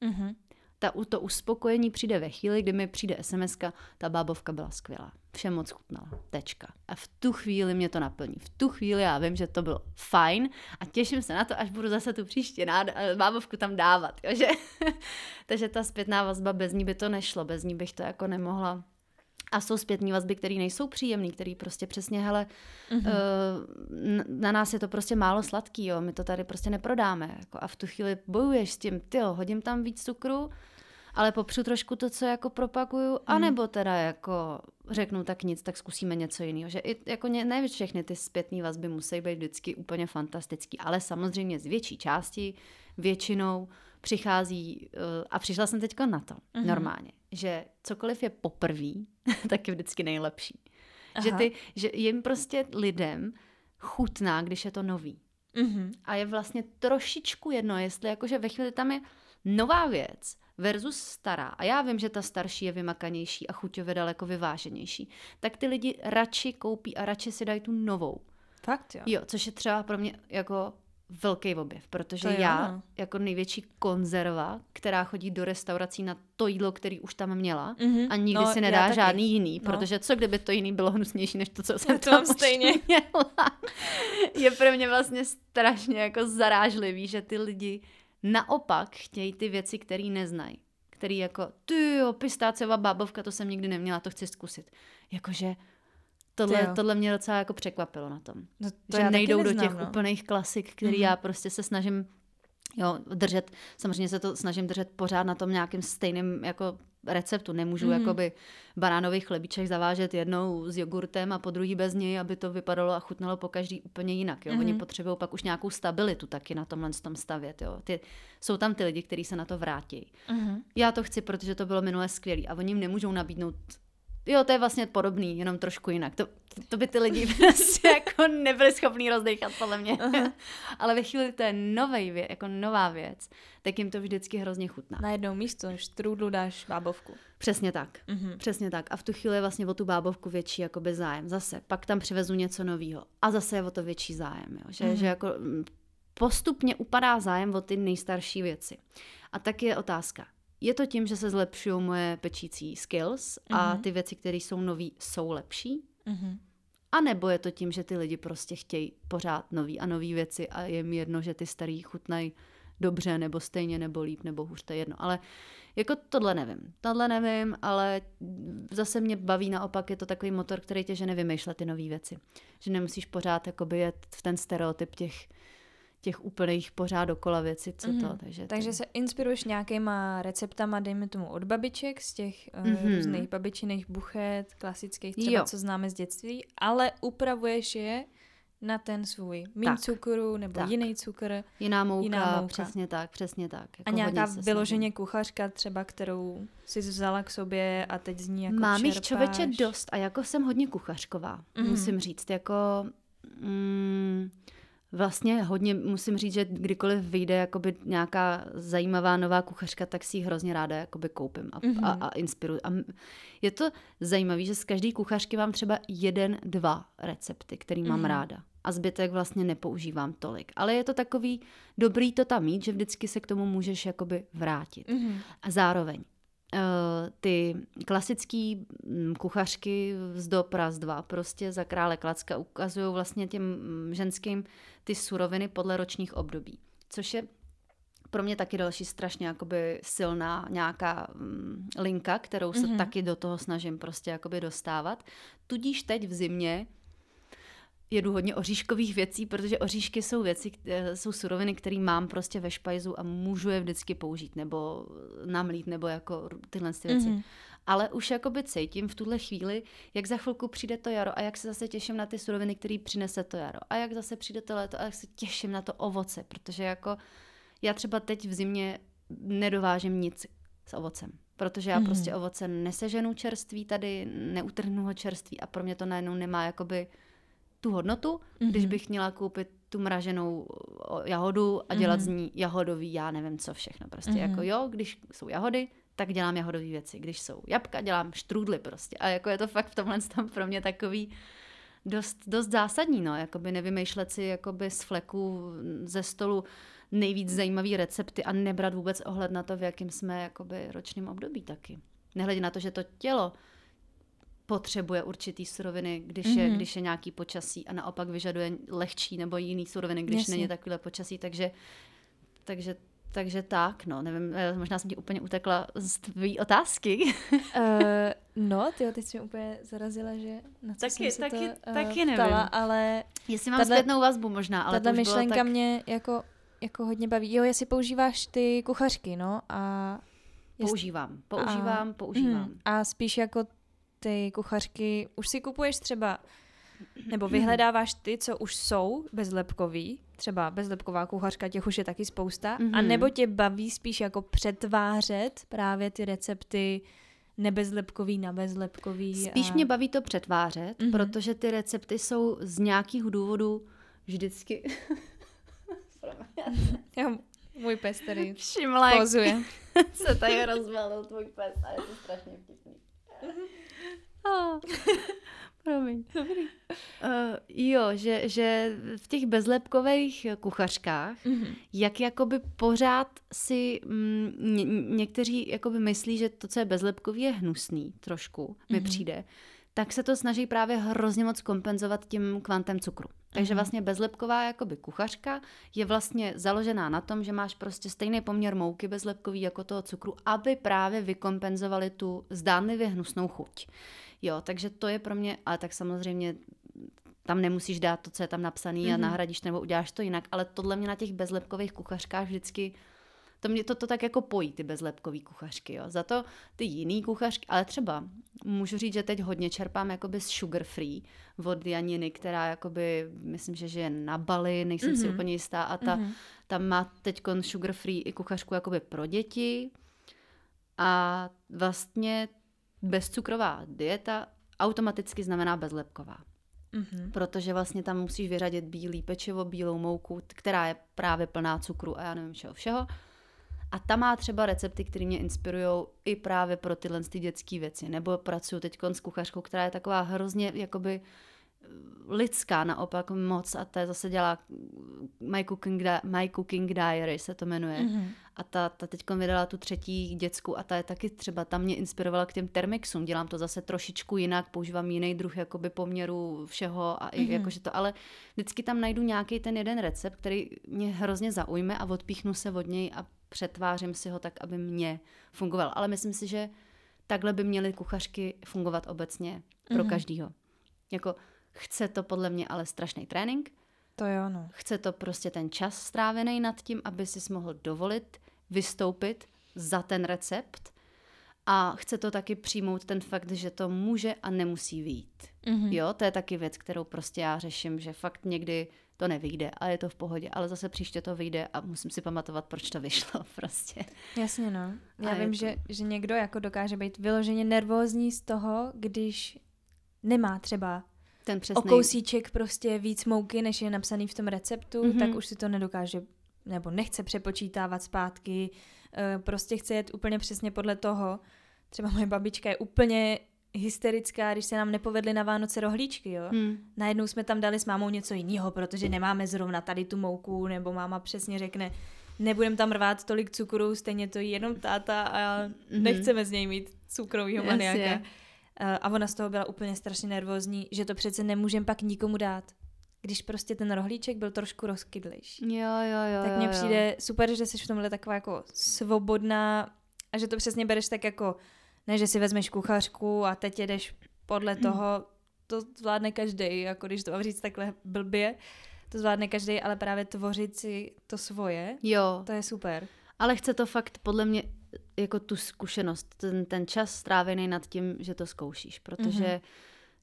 Mm-hmm ta, to uspokojení přijde ve chvíli, kdy mi přijde sms ta bábovka byla skvělá, vše moc chutnala, tečka. A v tu chvíli mě to naplní. V tu chvíli já vím, že to bylo fajn a těším se na to, až budu zase tu příště nád- eh, bábovku tam dávat. Jo, že? <laughs> Takže ta zpětná vazba, bez ní by to nešlo, bez ní bych to jako nemohla a jsou zpětní vazby, které nejsou příjemné, které prostě přesně, hele, mm-hmm. uh, na nás je to prostě málo sladký, jo, my to tady prostě neprodáme. Jako, a v tu chvíli bojuješ s tím, ty hodím tam víc cukru, ale popřu trošku to, co jako propaguju, anebo teda jako řeknu tak nic, tak zkusíme něco jiného. Že i, jako ne, ne všechny ty zpětné vazby musí být vždycky úplně fantastický, ale samozřejmě z větší části většinou přichází, uh, a přišla jsem teďka na to, uh-huh. normálně, že cokoliv je poprvý, <laughs> tak je vždycky nejlepší. Aha. Že, ty, že jim prostě lidem chutná, když je to nový. Uh-huh. A je vlastně trošičku jedno, jestli jakože ve chvíli tam je nová věc versus stará, a já vím, že ta starší je vymakanější a chuťově daleko vyváženější, tak ty lidi radši koupí a radši si dají tu novou. Fakt jo? Jo, což je třeba pro mě jako velký objev, protože to já no. jako největší konzerva, která chodí do restaurací na to jídlo, který už tam měla mm-hmm. a nikdy no, si nedá žádný jiný, no. protože co kdyby to jiný bylo hnusnější než to, co jsem to tam stejně měla. <laughs> je pro mě vlastně strašně jako zarážlivý, že ty lidi naopak chtějí ty věci, které neznají. Který jako, ty jo, pistácová bábovka, to jsem nikdy neměla, to chci zkusit. Jakože Tohle, tohle mě docela jako překvapilo na tom. No to že nejdou neznám, do těch no. úplných klasik, který mm-hmm. já prostě se snažím jo, držet, samozřejmě se to snažím držet pořád na tom nějakým stejným jako receptu. Nemůžu mm-hmm. jakoby banánový chlebíček zavážet jednou s jogurtem a po druhý bez něj, aby to vypadalo a chutnalo po každý úplně jinak. Jo. Mm-hmm. Oni potřebují pak už nějakou stabilitu taky na tomhle tom stavět. Jo. Ty, jsou tam ty lidi, kteří se na to vrátí. Mm-hmm. Já to chci, protože to bylo minule skvělé a oni jim nemůžou nabídnout Jo, to je vlastně podobný, jenom trošku jinak. To, to by ty lidi <laughs> prostě jako nebyli schopní rozdechat, podle mě. Uh-huh. <laughs> Ale ve chvíli, to je nový věc, jako nová věc, tak jim to vždycky hrozně chutná. Na jednou místo štrůdlu dáš bábovku. Přesně tak. Uh-huh. Přesně tak. A v tu chvíli je vlastně o tu bábovku větší jakoby zájem. Zase, pak tam přivezu něco nového. A zase je o to větší zájem. Jo? Že, uh-huh. že jako mm, postupně upadá zájem o ty nejstarší věci. A tak je otázka, je to tím, že se zlepšují moje pečící skills mm-hmm. a mhm. ty věci, které jsou nové, jsou lepší? Mm-hmm. A nebo je to tím, že ty lidi prostě chtějí pořád nový a nové věci a je mi jedno, že ty starý chutnají dobře, nebo stejně, nebo líp, nebo hůř, to je jedno. Ale jako tohle nevím. Tohle nevím, ale zase mě baví naopak, je to takový motor, který tě žene vymýšlet ty nové věci. Že nemusíš pořád jakoby jet v ten stereotyp těch těch úplných pořád dokola věci, co mm-hmm. to. Mhm. Takže, takže to... se inspiruješ nějakýma receptama, dejme tomu od babiček, z těch mm-hmm. různých babičiných buchet, klasických třeba, jo. co známe z dětství, ale upravuješ je na ten svůj mín cukru nebo tak. jiný cukr. Jiná mouka, jiná mouka, přesně tak, přesně tak. Jako a nějaká vyloženě kuchařka třeba, kterou si vzala k sobě a teď z ní jako Mám jich čověče dost a jako jsem hodně kuchařková, mm-hmm. musím říct. Jako... Mm, Vlastně hodně musím říct, že kdykoliv vyjde jakoby nějaká zajímavá nová kuchařka, tak si ji hrozně ráda jakoby koupím a, mm-hmm. a, a inspiruji. A je to zajímavé, že z každé kuchařky mám třeba jeden, dva recepty, který mám mm-hmm. ráda. A zbytek vlastně nepoužívám tolik. Ale je to takový dobrý to tam mít, že vždycky se k tomu můžeš jakoby vrátit. Mm-hmm. A zároveň ty klasické mm, kuchařky z do Pras 2 prostě za krále Klacka ukazují vlastně těm mm, ženským ty suroviny podle ročních období, což je pro mě taky další strašně jakoby silná nějaká um, linka, kterou se mm-hmm. taky do toho snažím prostě jakoby dostávat. Tudíž teď v zimě jedu hodně oříškových věcí, protože oříšky jsou věci, jsou suroviny, které mám prostě ve špajzu a můžu je vždycky použít, nebo namlít, nebo jako tyhle ty věci. Mm-hmm. Ale už jakoby cítím v tuhle chvíli, jak za chvilku přijde to jaro a jak se zase těším na ty suroviny, které přinese to jaro. A jak zase přijde to léto a jak se těším na to ovoce, protože jako já třeba teď v zimě nedovážím nic s ovocem protože já mm. prostě ovoce neseženu čerství tady, neutrhnu ho čerství a pro mě to najednou nemá jakoby tu hodnotu, mm-hmm. když bych měla koupit tu mraženou jahodu a dělat mm-hmm. z ní jahodový, já nevím co všechno. Prostě mm-hmm. jako jo, když jsou jahody, tak dělám jahodové věci. Když jsou jabka, dělám štrůdly prostě. A jako je to fakt v tomhle tam pro mě takový dost, dost zásadní, no, jakoby nevymýšlet si jakoby z fleku ze stolu nejvíc zajímavý recepty a nebrat vůbec ohled na to, v jakém jsme jakoby ročním období taky. Nehledě na to, že to tělo potřebuje určitý suroviny, když, mm-hmm. je, mhm. když je nějaký počasí a naopak vyžaduje lehčí nebo jiný suroviny, když Jasně. není takovýhle počasí, takže, takže takže tak, no, nevím, eh, možná jsem ti úplně utekla z tvý otázky. uh, <laughs> no, ty teď jsi mě úplně zarazila, že na co taky, jsem se taky, to uh, taky nevím. Ptala, ale... Jestli mám tato, zpětnou vazbu možná, ale tato myšlenka tak... mě jako, jako hodně baví. Jo, jestli používáš ty kuchařky, no, a Používám, používám, a, používám. Mm, a spíš jako ty kuchařky, už si kupuješ třeba, nebo <clears throat> vyhledáváš ty, co už jsou bezlepkový, třeba bezlepková kuchařka, těch už je taky spousta, mm-hmm. a nebo tě baví spíš jako přetvářet právě ty recepty nebezlepkový na bezlepkový. Spíš a... mě baví to přetvářet, mm-hmm. protože ty recepty jsou z nějakých důvodů vždycky... <laughs> Já, můj pes tady Všimla, pozuje. <laughs> se tady rozvalil tvůj pes a je to strašně vtipný. Oh. <laughs> Promiň. Dobrý. Uh, jo, že, že v těch bezlepkových kuchařkách, mm-hmm. jak jakoby pořád si mm, ně, někteří jakoby myslí, že to, co je bezlepkový, je hnusný trošku, mm-hmm. mi mhm. přijde, tak se to snaží právě hrozně moc kompenzovat tím kvantem cukru. Takže mhm. vlastně bezlepková jakoby kuchařka je vlastně založená na tom, že máš prostě stejný poměr mouky bezlepkový jako toho cukru, aby právě vykompenzovali tu zdánlivě hnusnou chuť. Jo, takže to je pro mě, ale tak samozřejmě tam nemusíš dát to, co je tam napsané mm-hmm. a mhm. nahradíš nebo uděláš to jinak, ale tohle mě na těch bezlepkových kuchařkách vždycky to mě to, to tak jako pojí, ty bezlepkový kuchařky, jo. Za to ty jiný kuchařky, ale třeba můžu říct, že teď hodně čerpám jakoby z sugar free od Janiny, která jakoby, myslím, že je na Bali, nejsem mm-hmm. si mhm. úplně jistá a ta, mm-hmm. tam má teď sugar free i kuchařku jakoby pro děti a vlastně bezcukrová dieta automaticky znamená bezlepková. Mm-hmm. Protože vlastně tam musíš vyřadit bílý pečivo, bílou mouku, která je právě plná cukru a já nevím čeho všeho. A ta má třeba recepty, které mě inspirují i právě pro tyhle ty dětské věci. Nebo pracuji teď s kuchařkou, která je taková hrozně jakoby lidská naopak moc a ta zase dělá My Cooking, Di- My Cooking Diary se to jmenuje. Mm-hmm. A ta, ta teď vydala tu třetí dětskou a ta je taky třeba, tam mě inspirovala k těm termixům. Dělám to zase trošičku jinak, používám jiný druh jakoby poměru všeho a mm-hmm. jakože to, ale vždycky tam najdu nějaký ten jeden recept, který mě hrozně zaujme a odpíchnu se od něj a přetvářím si ho tak, aby mě fungoval. Ale myslím si, že takhle by měly kuchařky fungovat obecně pro mm-hmm. každýho. Jako Chce to podle mě ale strašný trénink. To jo, no. Chce to prostě ten čas strávený nad tím, aby si mohl dovolit vystoupit za ten recept a chce to taky přijmout ten fakt, že to může a nemusí výjít. Mm-hmm. Jo, to je taky věc, kterou prostě já řeším, že fakt někdy to nevyjde a je to v pohodě, ale zase příště to vyjde a musím si pamatovat, proč to vyšlo <laughs> prostě. Jasně, no. Já a vím, to... že, že někdo jako dokáže být vyloženě nervózní z toho, když nemá třeba ten přesný. o kousíček prostě víc mouky, než je napsaný v tom receptu, mm-hmm. tak už si to nedokáže nebo nechce přepočítávat zpátky, eh, prostě chce jet úplně přesně podle toho. Třeba moje babička je úplně hysterická, když se nám nepovedly na Vánoce rohlíčky, jo. Hmm. Najednou jsme tam dali s mámou něco jiného, protože nemáme zrovna tady tu mouku, nebo máma přesně řekne, nebudem tam rvát tolik cukru, stejně to jenom táta a mm-hmm. nechceme z něj mít cukrovýho maniaka. Eh, a ona z toho byla úplně strašně nervózní, že to přece nemůžem pak nikomu dát. Když prostě ten rohlíček byl trošku rozkydlejší. Jo, jo, jo. Tak mně přijde super, že jsi v tomhle taková jako svobodná a že to přesně bereš tak jako, ne, že si vezmeš kuchařku a teď jedeš podle toho, to zvládne každý, jako když to mám říct takhle blbě, to zvládne každý, ale právě tvořit si to svoje, jo. to je super. Ale chce to fakt podle mě jako tu zkušenost, ten, ten čas strávený nad tím, že to zkoušíš, protože mm-hmm.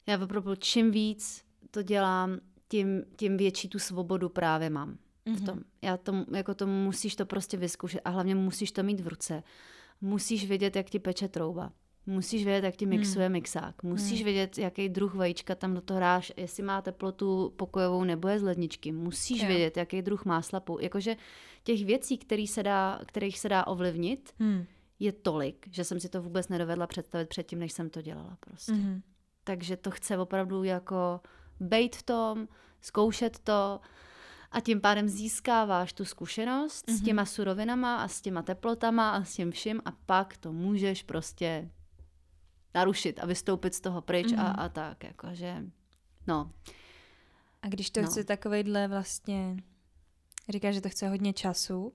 já opravdu čím víc to dělám, tím, tím větší tu svobodu právě mám mm-hmm. v mhm. tom. Já to, jako to musíš to prostě vyzkoušet a hlavně musíš to mít v ruce. Musíš vědět, jak ti peče trouba. Musíš vědět, jak ti hmm. mixuje hmm. mixák. Musíš hmm. vědět, jaký druh vajíčka tam do toho hráš, jestli má teplotu pokojovou nebo je z ledničky. Musíš jo. vědět, jaký druh másla. Jakože těch věcí, který se dá, kterých se dá ovlivnit, hmm. je tolik, že jsem si to vůbec nedovedla představit předtím, než jsem to dělala prostě. Hmm. Takže to chce opravdu jako bejt v tom, zkoušet to a tím pádem získáváš tu zkušenost mm-hmm. s mhm. těma surovinama a s těma teplotama a s tím vším a pak to můžeš prostě narušit a vystoupit z toho pryč mm-hmm. a, mhm. a tak, jakože, no. A když to no. chce takovejhle vlastně, říkáš, že to chce hodně času,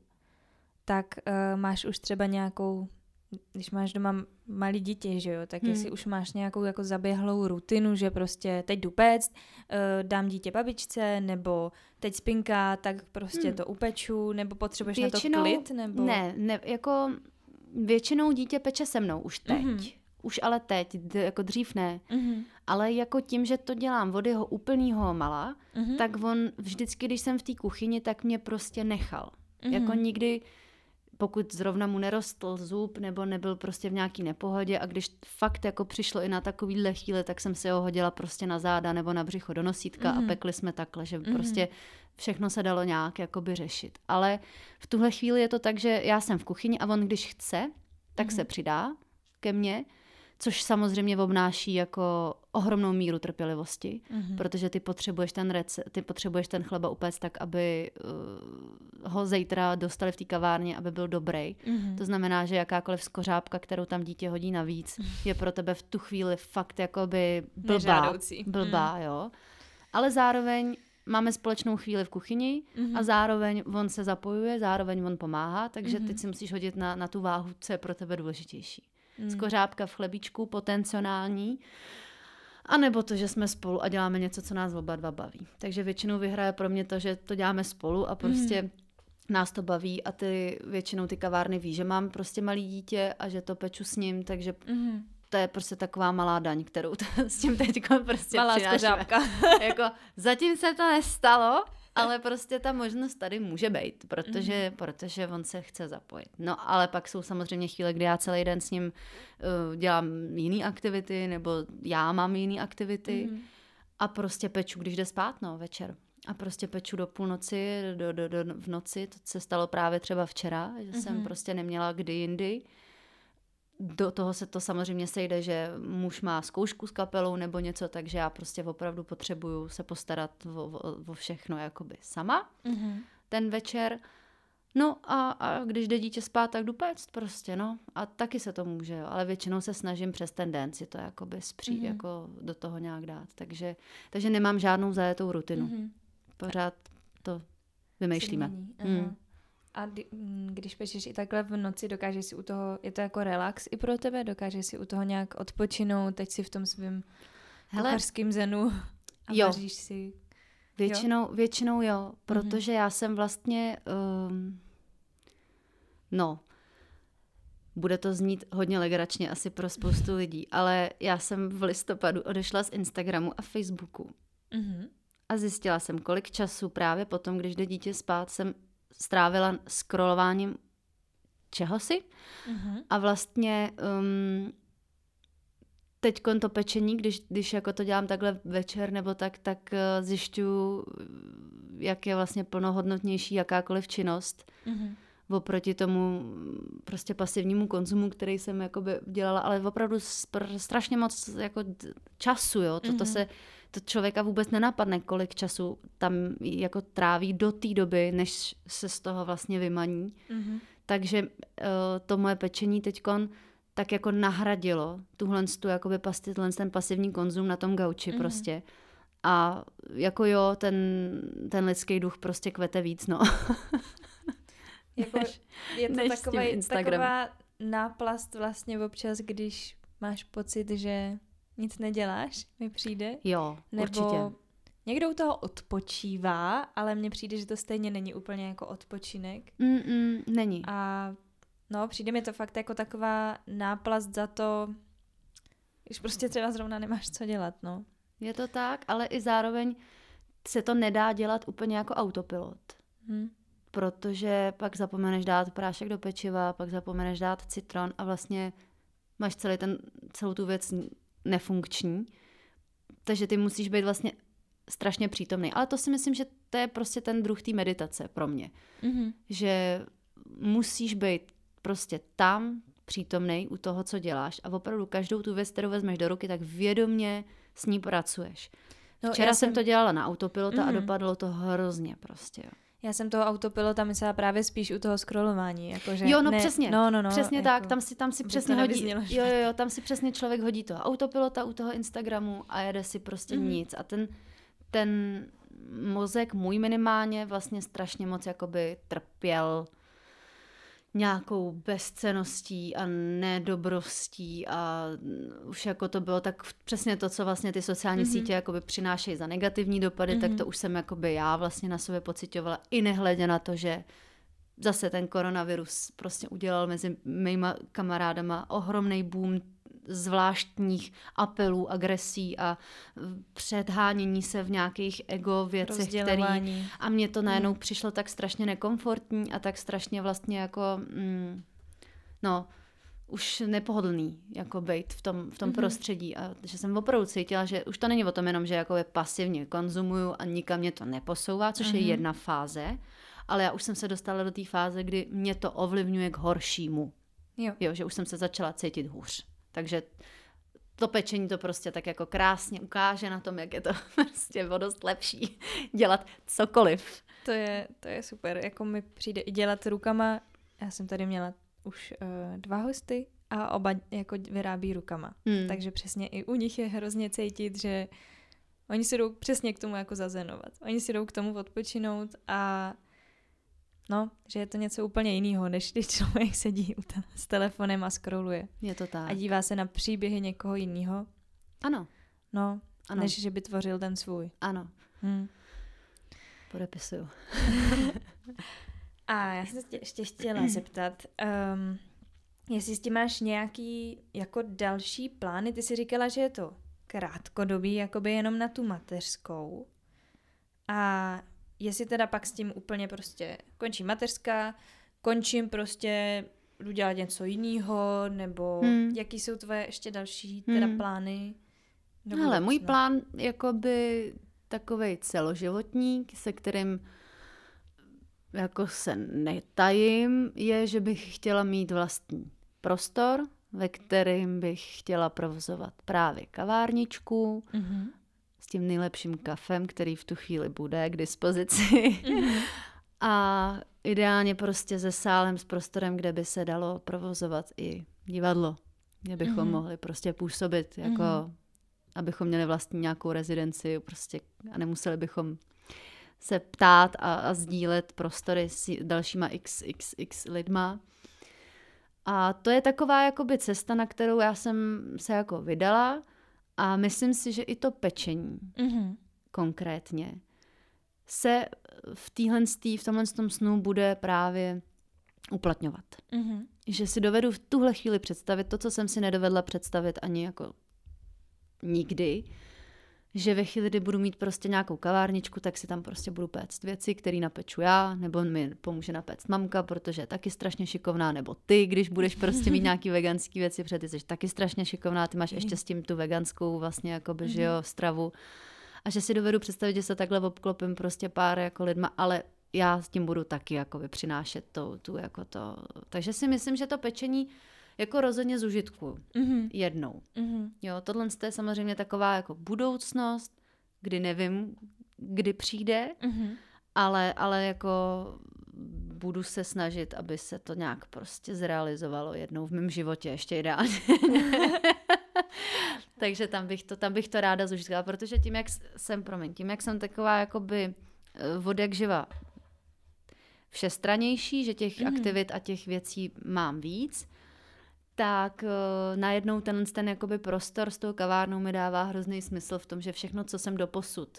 tak uh, máš už třeba nějakou, když máš doma malý dítě, že jo, tak hmm. jestli už máš nějakou jako zaběhlou rutinu, že prostě teď jdu péct, uh, dám dítě babičce, nebo teď spinka, tak prostě hmm. to upeču, nebo potřebuješ Většinou, na to klid, nebo... Ne, ne, jako většinou dítě peče se mnou už teď. Mhm. Už ale teď, d- jako dřív ne. Mhm. Ale jako tím, že to dělám od jeho úplnýho mala, Mhm. tak on vždycky, když jsem v té kuchyni, tak mě prostě nechal. Mhm. Jako nikdy, pokud zrovna mu nerostl zub nebo nebyl prostě v nějaký nepohodě a když fakt jako přišlo i na takovýhle chvíli, tak jsem si ho hodila prostě na záda nebo na břicho do nosítka Mhm. a pekli jsme takhle, že Mhm. prostě všechno se dalo nějak jakoby řešit. Ale v tuhle chvíli je to tak, že já jsem v kuchyni a on když chce, tak Mhm. se přidá ke mně, což samozřejmě obnáší jako ohromnou míru trpělivosti, Mhm. protože ty potřebuješ ten rece, ty potřebuješ ten chleba upéct tak, aby uh, ho zítra dostali v té kavárně, aby byl dobrý. Mhm. To znamená, že jakákoliv skořápka, kterou tam dítě hodí navíc, je pro tebe v tu chvíli fakt jakoby blbá. Nežádoucí. Blbá, jo. Ale zároveň máme společnou chvíli v kuchyni Mhm. a zároveň on se zapojuje, zároveň on pomáhá, takže Mhm. teď si musíš hodit na, na tu váhu, co je pro tebe důležitější. Mhm. Skořápka v chlebíčku, potenciální, a nebo to, že jsme spolu a děláme něco, co nás oba dva baví. Takže většinou vyhraje pro mě to, že to děláme spolu a prostě Mhm. nás to baví a ty většinou ty kavárny ví, že mám prostě malý dítě a že to peču s ním, takže Mhm. to je prostě taková malá daň, kterou t- <laughs> s tím teď prostě Malá skořápka. <laughs> jako, zatím se to nestalo, ale prostě ta možnost tady může být, protože, Mhm. protože on se chce zapojit. No ale pak jsou samozřejmě chvíle, kdy já celý den s ním uh, dělám jiné aktivity, nebo já mám jiné aktivity Mhm. a prostě peču, když jde spát, no, večer. A prostě peču do půlnoci, do, do, do, v noci, to se stalo právě třeba včera, že jsem Mhm. prostě neměla kdy jindy. Do toho se to samozřejmě sejde, že muž má zkoušku s kapelou nebo něco, takže já prostě opravdu potřebuju se postarat o, o, o všechno jakoby sama Mhm. ten večer. No a, a když jde dítě spát, tak jdu péct prostě, no. A taky se to může, jo. Ale většinou se snažím přes ten den si to jakoby zpřít, Mhm. jako do toho nějak dát. Takže, takže nemám žádnou zajetou rutinu. Mhm. Pořád to vymýšlíme. Mm. A mm, když pečeš i takhle v noci, dokážeš si u toho, je to jako relax i pro tebe? Dokážeš si u toho nějak odpočinout, teď si v tom svém kuchařském zenu a jo. vaříš si. Většinou, většinou jo, protože já jsem vlastně, um, no, bude to znít hodně legračně asi pro spoustu lidí, ale já jsem v listopadu odešla z Instagramu a Facebooku Mhm. a zjistila jsem, kolik času právě potom, když jde dítě spát, jsem strávila scrollováním čehosi Mhm. a vlastně um, teď to pečení, když, když jako to dělám takhle večer nebo tak, tak uh, zjišťuju, jak je vlastně plnohodnotnější jakákoliv činnost Mhm. oproti tomu prostě pasivnímu konzumu, který jsem jakoby dělala, ale opravdu spr- strašně moc jako d- času, jo, to, to Mhm. se to člověka vůbec nenapadne, kolik času tam jako tráví do té doby, než se z toho vlastně vymaní. Mhm. Takže uh, to moje pečení teďkon tak jako nahradilo tuhle tu jakoby pasti, ten pasivní konzum na tom gauči Mhm. mm-hmm. prostě. A jako jo, ten, ten lidský duch prostě kvete víc, no. <laughs> Jako, Než- je to než taková náplast vlastně občas, když máš pocit, že nic neděláš, mi přijde. Jo, Nebo určitě. někdo u toho odpočívá, ale mně přijde, že to stejně není úplně jako odpočinek. Mm-mm, není. A no, přijde mi to fakt jako taková náplast za to, když prostě třeba zrovna nemáš co dělat, no. Je to tak, ale i zároveň se to nedá dělat úplně jako autopilot. Hm. Protože pak zapomeneš dát prášek do pečiva, pak zapomeneš dát citron a vlastně máš celý ten, celou tu věc nefunkční. Takže ty musíš být vlastně strašně přítomný. Ale to si myslím, že to je prostě ten druh té meditace pro mě. Mhm. Že musíš být prostě tam přítomný u toho, co děláš a opravdu každou tu věc, kterou vezmeš do ruky, tak vědomně s ní pracuješ. No, Včera jsem jsem to dělala na autopilota Mhm. a dopadlo to hrozně prostě. Jo. Já jsem toho autopilota myslela právě spíš u toho scrollování. Jakože Jo, no ne, přesně. No, no, no. přesně jako, tak, tam si, tam si přesně hodí, jo, jo, jo, tam si přesně člověk hodí toho autopilota u toho Instagramu a jede si prostě mm-hmm. nic. A ten, ten mozek můj minimálně vlastně strašně moc jakoby trpěl nějakou bezceností a nedobrostí a už jako to bylo tak přesně to, co vlastně ty sociální Mhm. mm-hmm. sítě jakoby přinášejí za negativní dopady, mm-hmm. tak Mhm. to už jsem jakoby já vlastně na sobě pocitovala i nehledě na to, že zase ten koronavirus prostě udělal mezi mýma kamarádama ohromný boom zvláštních apelů, agresí a předhánění se v nějakých ego věcech, který... A mně to najednou hmm. přišlo tak strašně nekomfortní a tak strašně vlastně jako... Mm, no, už nepohodlný jako být v tom, v tom mm-hmm. prostředí a že jsem opravdu cítila, že už to není o tom jenom, že jako je pasivně konzumuju a nikam mě to neposouvá, což mm-hmm. je mhm. jedna fáze, ale já už jsem se dostala do té fáze, kdy mě to ovlivňuje k horšímu. Jo. jo. že už jsem se začala cítit hůř. Takže to pečení to prostě tak jako krásně ukáže na tom, jak je to <laughs> prostě o dost lepší <laughs> dělat cokoliv. To je, to je super, jako mi přijde i dělat rukama. Já jsem tady měla už uh, dva hosty a oba jako vyrábí rukama. Hmm. Takže přesně i u nich je hrozně cítit, že oni si jdou přesně k tomu jako zazenovat. Oni si jdou k tomu odpočinout a No, že je to něco úplně jiného, než když člověk sedí s telefonem a scrolluje. Je to tak. A dívá se na příběhy někoho jiného. Ano. No, ano. než že by tvořil ten svůj. Ano. Hmm. Podepisuju. <laughs> a já jsem se tě ještě chtěla zeptat, um, jestli s tím máš nějaký jako další plány. Ty jsi říkala, že je to krátkodobý, jakoby jenom na tu mateřskou. A jestli teda pak s tím úplně prostě končím mateřská, končím prostě jdu dělat něco jiného, nebo hmm. jaký jsou tvoje ještě další teda hmm. plány? Ale můj plán jakoby takovej celoživotní, se kterým jako se netajím, je, že bych chtěla mít vlastní prostor, ve kterým bych chtěla provozovat právě kavárničku, mm-hmm s tím nejlepším kafem, který v tu chvíli bude k dispozici. Mm-hmm. a ideálně prostě se sálem, s prostorem, kde by se dalo provozovat i divadlo. Kde bychom mm-hmm. mohli prostě působit, jako mm-hmm. abychom měli vlastní nějakou rezidenci prostě a nemuseli bychom se ptát a, a sdílet prostory s dalšíma xxx lidma. A to je taková jakoby cesta, na kterou já jsem se jako vydala a myslím si, že i to pečení mm-hmm. konkrétně se v téhle v tomhle tom snu bude právě uplatňovat. Mm-hmm. Že si dovedu v tuhle chvíli představit to, co jsem si nedovedla představit ani jako nikdy, že ve chvíli, kdy budu mít prostě nějakou kavárničku, tak si tam prostě budu péct věci, které napeču já, nebo mi pomůže napéct mamka, protože je taky strašně šikovná, nebo ty, když budeš prostě mít <laughs> nějaký veganský věci, protože ty jsi taky strašně šikovná, ty máš ještě s tím tu veganskou vlastně jakoby, že jo, mhm. stravu. A že si dovedu představit, že se takhle obklopím prostě pár jako lidma, ale já s tím budu taky jakoby přinášet to, tu jako to. Takže si myslím, že to pečení jako rozhodně zužitku mm-hmm. jednou. Mm-hmm. Jo, tohle je samozřejmě taková jako budoucnost, kdy nevím, kdy přijde, mm-hmm. ale, ale jako budu se snažit, aby se to nějak prostě zrealizovalo jednou v mém životě, ještě ideálně. <laughs> Takže tam bych to, tam bych to ráda zužitkovala, protože tím, jak jsem, promiň, tím, jak jsem taková jakoby eh, vodek živa všestranější, že těch mm. aktivit a těch věcí mám víc, tak uh, najednou ten, ten jakoby prostor s tou kavárnou mi dává hrozný smysl v tom, že všechno, co jsem doposud,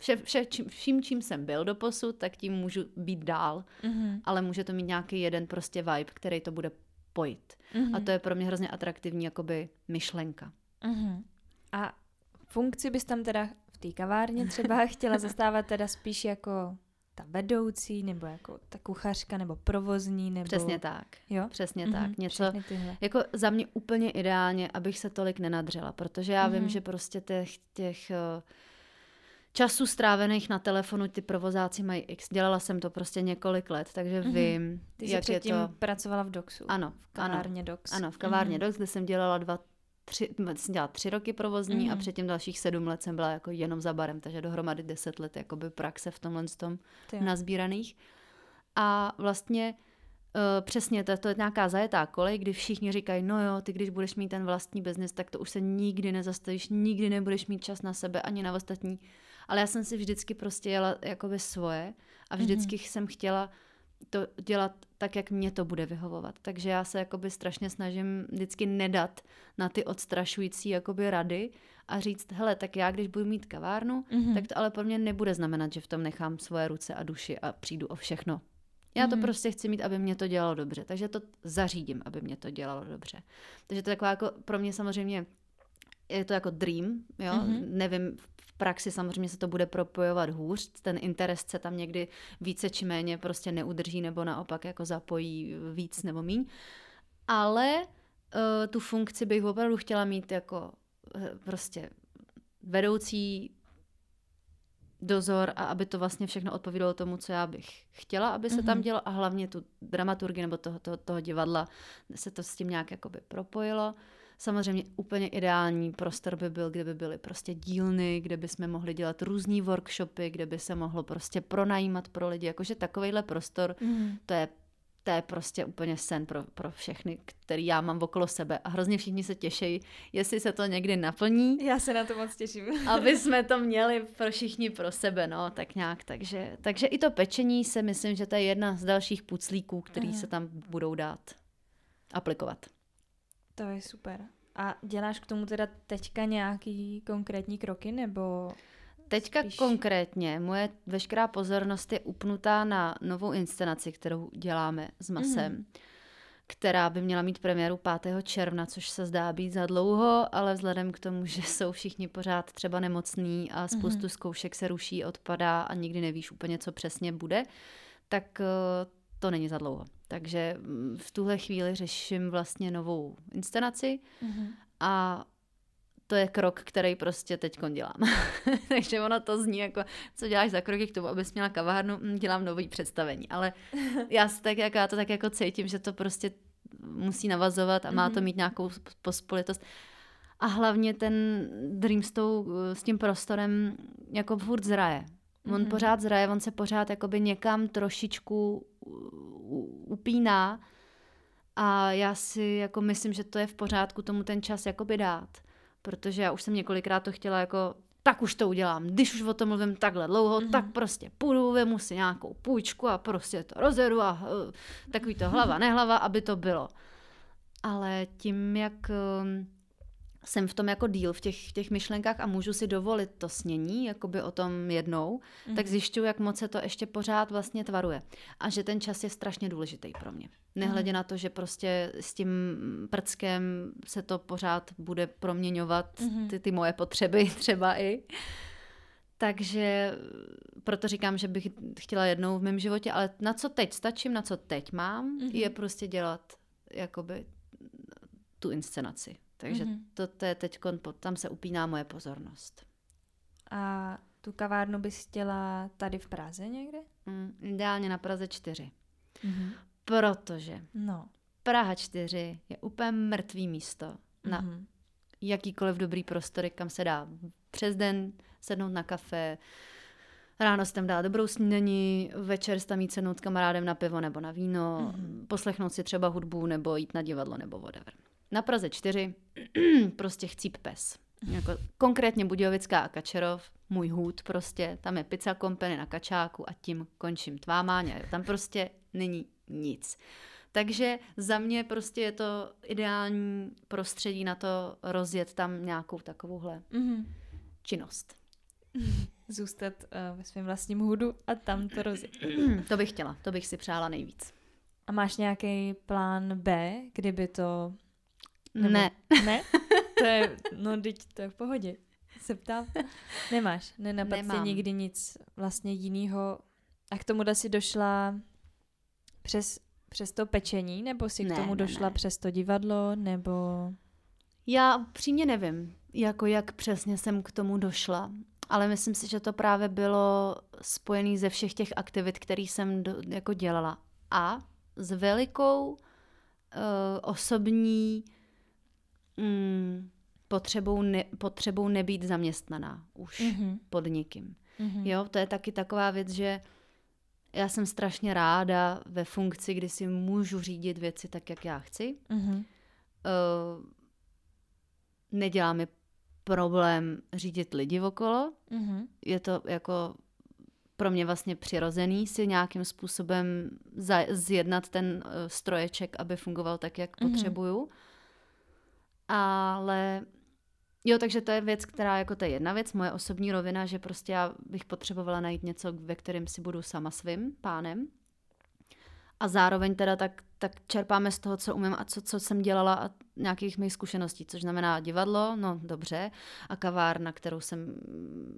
vše, vše, čím, vším, čím jsem byl doposud, tak tím můžu být dál, mm-hmm. ale může to mít nějaký jeden prostě vibe, který to bude pojit. Mm-hmm. A to je pro mě hrozně atraktivní jakoby myšlenka. Mm-hmm. A funkci bys tam teda v té kavárně třeba <laughs> chtěla zastávat teda spíš jako ta vedoucí, nebo jako ta kuchařka, nebo provozní, nebo... Přesně tak. Jo? Přesně mm-hmm, tak. Něco, jako za mě úplně ideálně, abych se tolik nenadřela, protože já mm-hmm. vím, že prostě těch, těch uh, času strávených na telefonu ty provozáci mají x. Dělala jsem to prostě několik let, takže mm-hmm. vím, Ty jsi jak předtím je to... pracovala v Doxu. Ano. V kavárně Dox. Ano, v kavárně mm-hmm. Dox, kde jsem dělala dva, tři, jsem dělala tři roky provozní mm. a mhm. předtím dalších sedm let jsem byla jako jenom za barem, takže dohromady deset let jakoby praxe v tomhle tom nazbíraných. A vlastně uh, přesně, to, to je nějaká zajetá kolej, kdy všichni říkají, no jo, ty když budeš mít ten vlastní biznis, tak to už se nikdy nezastavíš, nikdy nebudeš mít čas na sebe ani na ostatní. Ale já jsem si vždycky prostě jela jakoby svoje a vždycky mm-hmm. jsem chtěla to dělat tak, jak mě to bude vyhovovat. Takže já se jakoby strašně snažím vždycky nedat na ty odstrašující jakoby rady a říct, hele, tak já když budu mít kavárnu, mm-hmm. tak to ale pro mě nebude znamenat, že v tom nechám svoje ruce a duši a přijdu o všechno. Já to Mhm. prostě chci mít, aby mě to dělalo dobře. Takže to zařídím, aby mě to dělalo dobře. Takže to je taková jako pro mě samozřejmě je to jako dream, jo. Mhm. Nevím, praxi samozřejmě se to bude propojovat hůř. Ten interes se tam někdy více či méně prostě neudrží nebo naopak jako zapojí víc nebo míň. Ale uh, tu funkci bych opravdu chtěla mít jako eh, prostě vedoucí dozor a aby to vlastně všechno odpovídalo tomu, co já bych chtěla, aby se tam Mhm. dělo a hlavně tu dramaturgii nebo toho, toho, toho divadla se to s tím nějak jakoby propojilo. Samozřejmě úplně ideální prostor by byl, kde by byly prostě dílny, kde by jsme mohli dělat různý workshopy, kde by se mohlo prostě pronajímat pro lidi, jakože takovejhle prostor, Mhm. to je to je prostě úplně sen pro, pro všechny, který já mám okolo sebe a hrozně všichni se těší, jestli se to někdy naplní, Já se na to moc těším. <laughs> aby jsme to měli pro všichni pro sebe, no, tak nějak. Takže, takže i to pečení se myslím, že to je jedna z dalších puclíků, který Aha. se tam budou dát aplikovat. To je super. A děláš k tomu teda teďka nějaký konkrétní kroky, nebo... Teďka Spíš- konkrétně moje veškerá pozornost je upnutá na novou inscenaci, kterou děláme s Masem, Mhm. která by měla mít premiéru 5. června, což se zdá být za dlouho, ale vzhledem k tomu, že jsou všichni pořád třeba nemocní a spoustu Mhm. zkoušek se ruší, odpadá a nikdy nevíš úplně, co přesně bude, tak eh, to není za dlouho. Takže mm, v tuhle chvíli řeším vlastně novou inscenaci Mhm. a to je krok, který prostě teď dělám. <laughs> Takže ono to zní jako, co děláš za kroky k tomu, abys měla kavárnu, Hm, dělám nový představení. Ale <laughs> já, tak, jak, já to tak jako cítím, že to prostě musí navazovat a má to Mhm. mít nějakou sp- pospolitost. A hlavně ten Dream s, tou, s tím prostorem jako furt zraje. On Mhm. pořád zraje, on se pořád jakoby někam trošičku upíná a já si jako myslím, že to je v pořádku tomu ten čas jakoby dát. Protože já už jsem několikrát to chtěla jako tak už to udělám. Když už o tom mluvím takhle dlouho, Mhm. tak prostě půjdu, vemu si nějakou půjčku a prostě to rozjedu a uh, takový to hlava, nehlava, aby to bylo. Ale tím, jak um, jsem v tom jako díl v těch, těch myšlenkách a můžu si dovolit to snění, jakoby o tom jednou, Mhm. tak zjišťuju, jak moc se to ještě pořád vlastně tvaruje. A že ten čas je strašně důležitý pro mě. Nehledě na to, že prostě s tím prckem se to pořád bude proměňovat, Mhm. ty, ty moje potřeby <laughs> třeba i. Takže proto říkám, že bych chtěla jednou v mém životě, ale na co teď stačím, na co teď mám, Mhm. je prostě dělat jakoby tu inscenaci. Takže Mhm. to, to je teď, tam se upíná moje pozornost. A tu kavárnu bys chtěla tady v Praze někde? Mm, ideálně na Praze 4. Mhm. Protože No. Praha 4 je úplně mrtvý místo na Mhm. jakýkoliv dobrý prostory, kam se dá přes den sednout na kafe, ráno si tam dát dobrou snídaní, večer si tam jít sednout s kamarádem na pivo nebo na víno, Mhm. poslechnout si třeba hudbu nebo jít na divadlo nebo whatever. Na Praze 4 <clears throat> prostě chcíp pes. Jako konkrétně Budějovická a Kačerov, můj hůd prostě, tam je pizza company na Kačáku a tím končím. Tvá máňa, tam prostě není nic. Takže za mě prostě je to ideální prostředí na to rozjet tam nějakou takovouhle Mhm. činnost. <laughs> Zůstat uh, ve svém vlastním hudu a tam to rozjet. <clears throat> to bych chtěla, to bych si přála nejvíc. A máš nějaký plán B, kdyby to... nebo- Ne, Ne? To je, no teď to je v pohodě. Se ptám. Nemáš, tě Nemám. nikdy nic vlastně jiného. A k tomu si došla přes, přes to pečení, nebo si Ne, k tomu ne, došla ne. přes to divadlo, nebo... já přímě nevím, jako jak přesně jsem k tomu došla, ale myslím si, že to právě bylo spojené ze všech těch aktivit, které jsem do, jako dělala. A s velikou uh, osobní mm, potřebou, ne, potřebou nebýt zaměstnaná už Mhm. pod nikým. Mhm. Jo, to je taky taková věc, že já jsem strašně ráda ve funkci, kdy si můžu řídit věci tak, jak já chci. Mhm. Uh, nedělá mi problém řídit lidi okolo. Mhm. Je to jako pro mě vlastně přirozený si nějakým způsobem za, zjednat ten uh, stroječek, aby fungoval tak, jak Mhm. potřebuju. Ale jo, takže to je věc, která jako to je jedna věc, moje osobní rovina, že prostě já bych potřebovala najít něco, ve kterém si budu sama svým pánem. a zároveň teda tak, tak čerpáme z toho, co umím a co, co jsem dělala a nějakých mých zkušeností, což znamená divadlo, no dobře, a kavárna, kterou jsem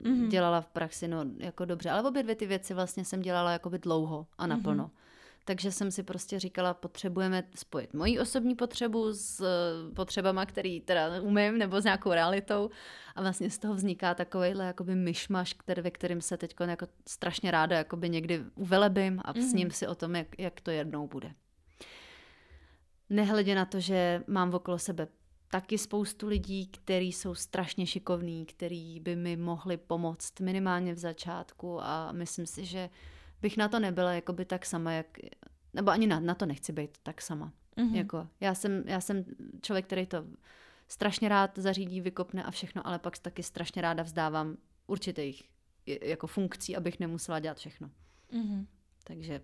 mm-hmm. dělala v praxi, no jako dobře, ale obě dvě ty věci vlastně jsem dělala jakoby dlouho a naplno. Mm-hmm. Takže jsem si prostě říkala, potřebujeme spojit moji osobní potřebu s eh, potřebama, který teda umím, nebo s nějakou realitou. A vlastně z toho vzniká takovýhle jakoby myšmaš, který, ve kterým se teď jako strašně ráda jakoby někdy uvelebím a mm. s ním si o tom, jak, jak to jednou bude. Nehledě na to, že mám okolo sebe taky spoustu lidí, kteří jsou strašně šikovní, kteří by mi mohli pomoct minimálně v začátku a myslím si, že bych na to nebyla jakoby tak sama, jak, nebo ani na, na to nechci být tak sama. Mm-hmm. Jako, já, jsem, já jsem člověk, který to strašně rád zařídí, vykopne a všechno, ale pak taky strašně ráda vzdávám určitých jako funkcí, abych nemusela dělat všechno. Mm-hmm. Takže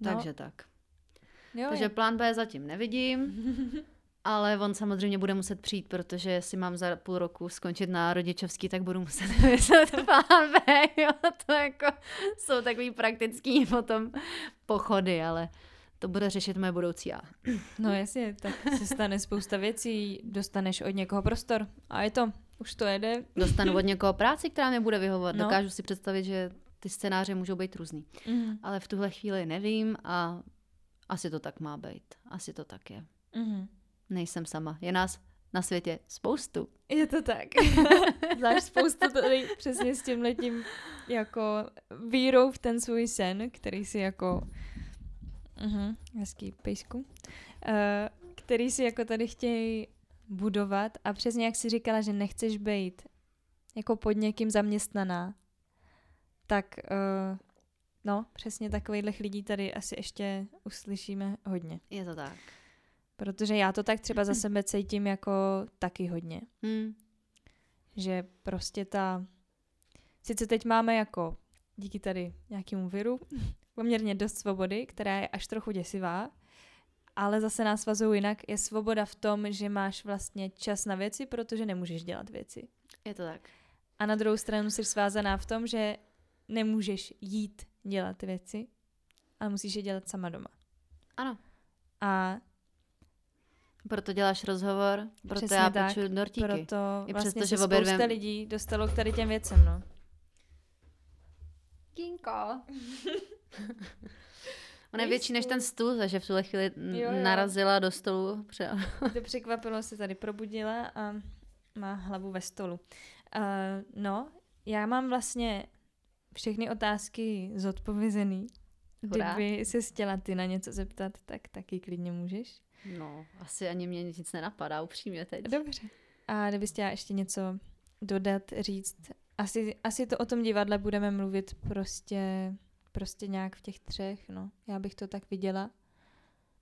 no. takže tak. Jo, takže je. plán B zatím nevidím. <laughs> Ale on samozřejmě bude muset přijít, protože jestli mám za půl roku skončit na rodičovský, tak budu muset <laughs> vymyslet plán B. Jo. To jako jsou takový praktický potom pochody, ale to bude řešit moje budoucí já. No jasně, tak se stane spousta věcí, dostaneš od někoho prostor a je to, už to jede. Dostanu <laughs> od někoho práci, která mě bude vyhovovat. No. Dokážu si představit, že ty scénáře můžou být různý. Mm. Ale v tuhle chvíli nevím a asi to tak má být. Asi to tak je. Mm nejsem sama. Je nás na světě spoustu. Je to tak. <laughs> Znáš spoustu tady přesně s tím letím jako vírou v ten svůj sen, který si jako uh-huh, hezký pejsku, uh, který si jako tady chtějí budovat a přesně jak si říkala, že nechceš být jako pod někým zaměstnaná, tak uh, no, přesně takovýchhle lidí tady asi ještě uslyšíme hodně. Je to tak. Protože já to tak třeba za sebe cítím jako taky hodně. Hmm. Že prostě ta... Sice teď máme jako díky tady nějakému viru poměrně dost svobody, která je až trochu děsivá, ale zase nás vazují jinak. Je svoboda v tom, že máš vlastně čas na věci, protože nemůžeš dělat věci. Je to tak. A na druhou stranu jsi svázaná v tom, že nemůžeš jít dělat věci, ale musíš je dělat sama doma. Ano. A proto děláš rozhovor, proto Přesně já tak, peču dortíky. Proto I vlastně přesto, že spousta lidí dostalo k tady těm věcem, no. Kinko. <laughs> Ona je větší než ten stůl, takže v tuhle chvíli jo, jo. narazila do stolu. <laughs> to překvapilo, se tady probudila a má hlavu ve stolu. Uh, no, já mám vlastně všechny otázky zodpovězený. Kdyby se chtěla ty na něco zeptat, tak taky klidně můžeš. No, asi ani mě nic nenapadá, upřímně teď. Dobře. A kdybys chtěla ještě něco dodat, říct, asi, asi to o tom divadle budeme mluvit prostě, prostě nějak v těch třech, no. Já bych to tak viděla.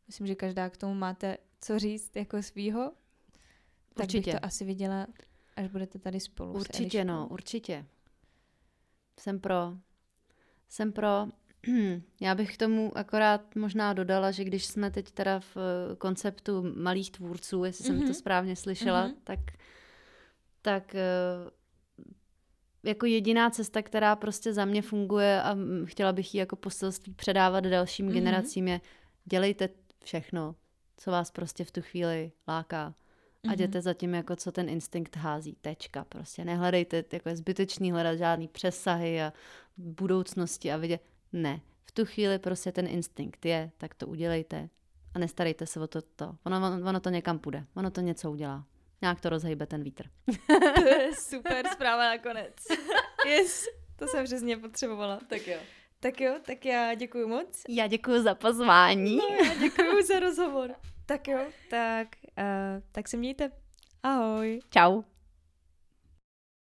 Myslím, že každá k tomu máte co říct jako svýho. Tak určitě. bych to asi viděla, až budete tady spolu. Určitě, no, určitě. Jsem pro. Jsem pro. Já bych k tomu akorát možná dodala, že když jsme teď teda v eh, konceptu malých tvůrců, jestli mm-hmm. jsem to mhm. správně slyšela, mm-hmm. tak, tak eh, jako jediná cesta, která prostě za mě funguje a chtěla bych ji jako poselství předávat dalším mm-hmm. generacím je dělejte všechno, co vás prostě v tu chvíli láká. A mhm. jděte za tím, jako co ten instinkt hází. Tečka. Prostě nehledejte, jako je zbytečný hledat žádný přesahy a budoucnosti a vidět, ne. V tu chvíli prostě ten instinkt je, tak to udělejte a nestarejte se o to. to. Ono, ono to někam půjde, ono to něco udělá. Nějak to rozhejbe ten vítr. <laughs> to je <laughs> super zpráva nakonec. Yes, to jsem přesně potřebovala. Tak jo. Tak jo, tak já děkuji moc. Já děkuji za pozvání. No, já děkuji za rozhovor. Tak jo, tak, uh, tak se mějte. Ahoj. Čau.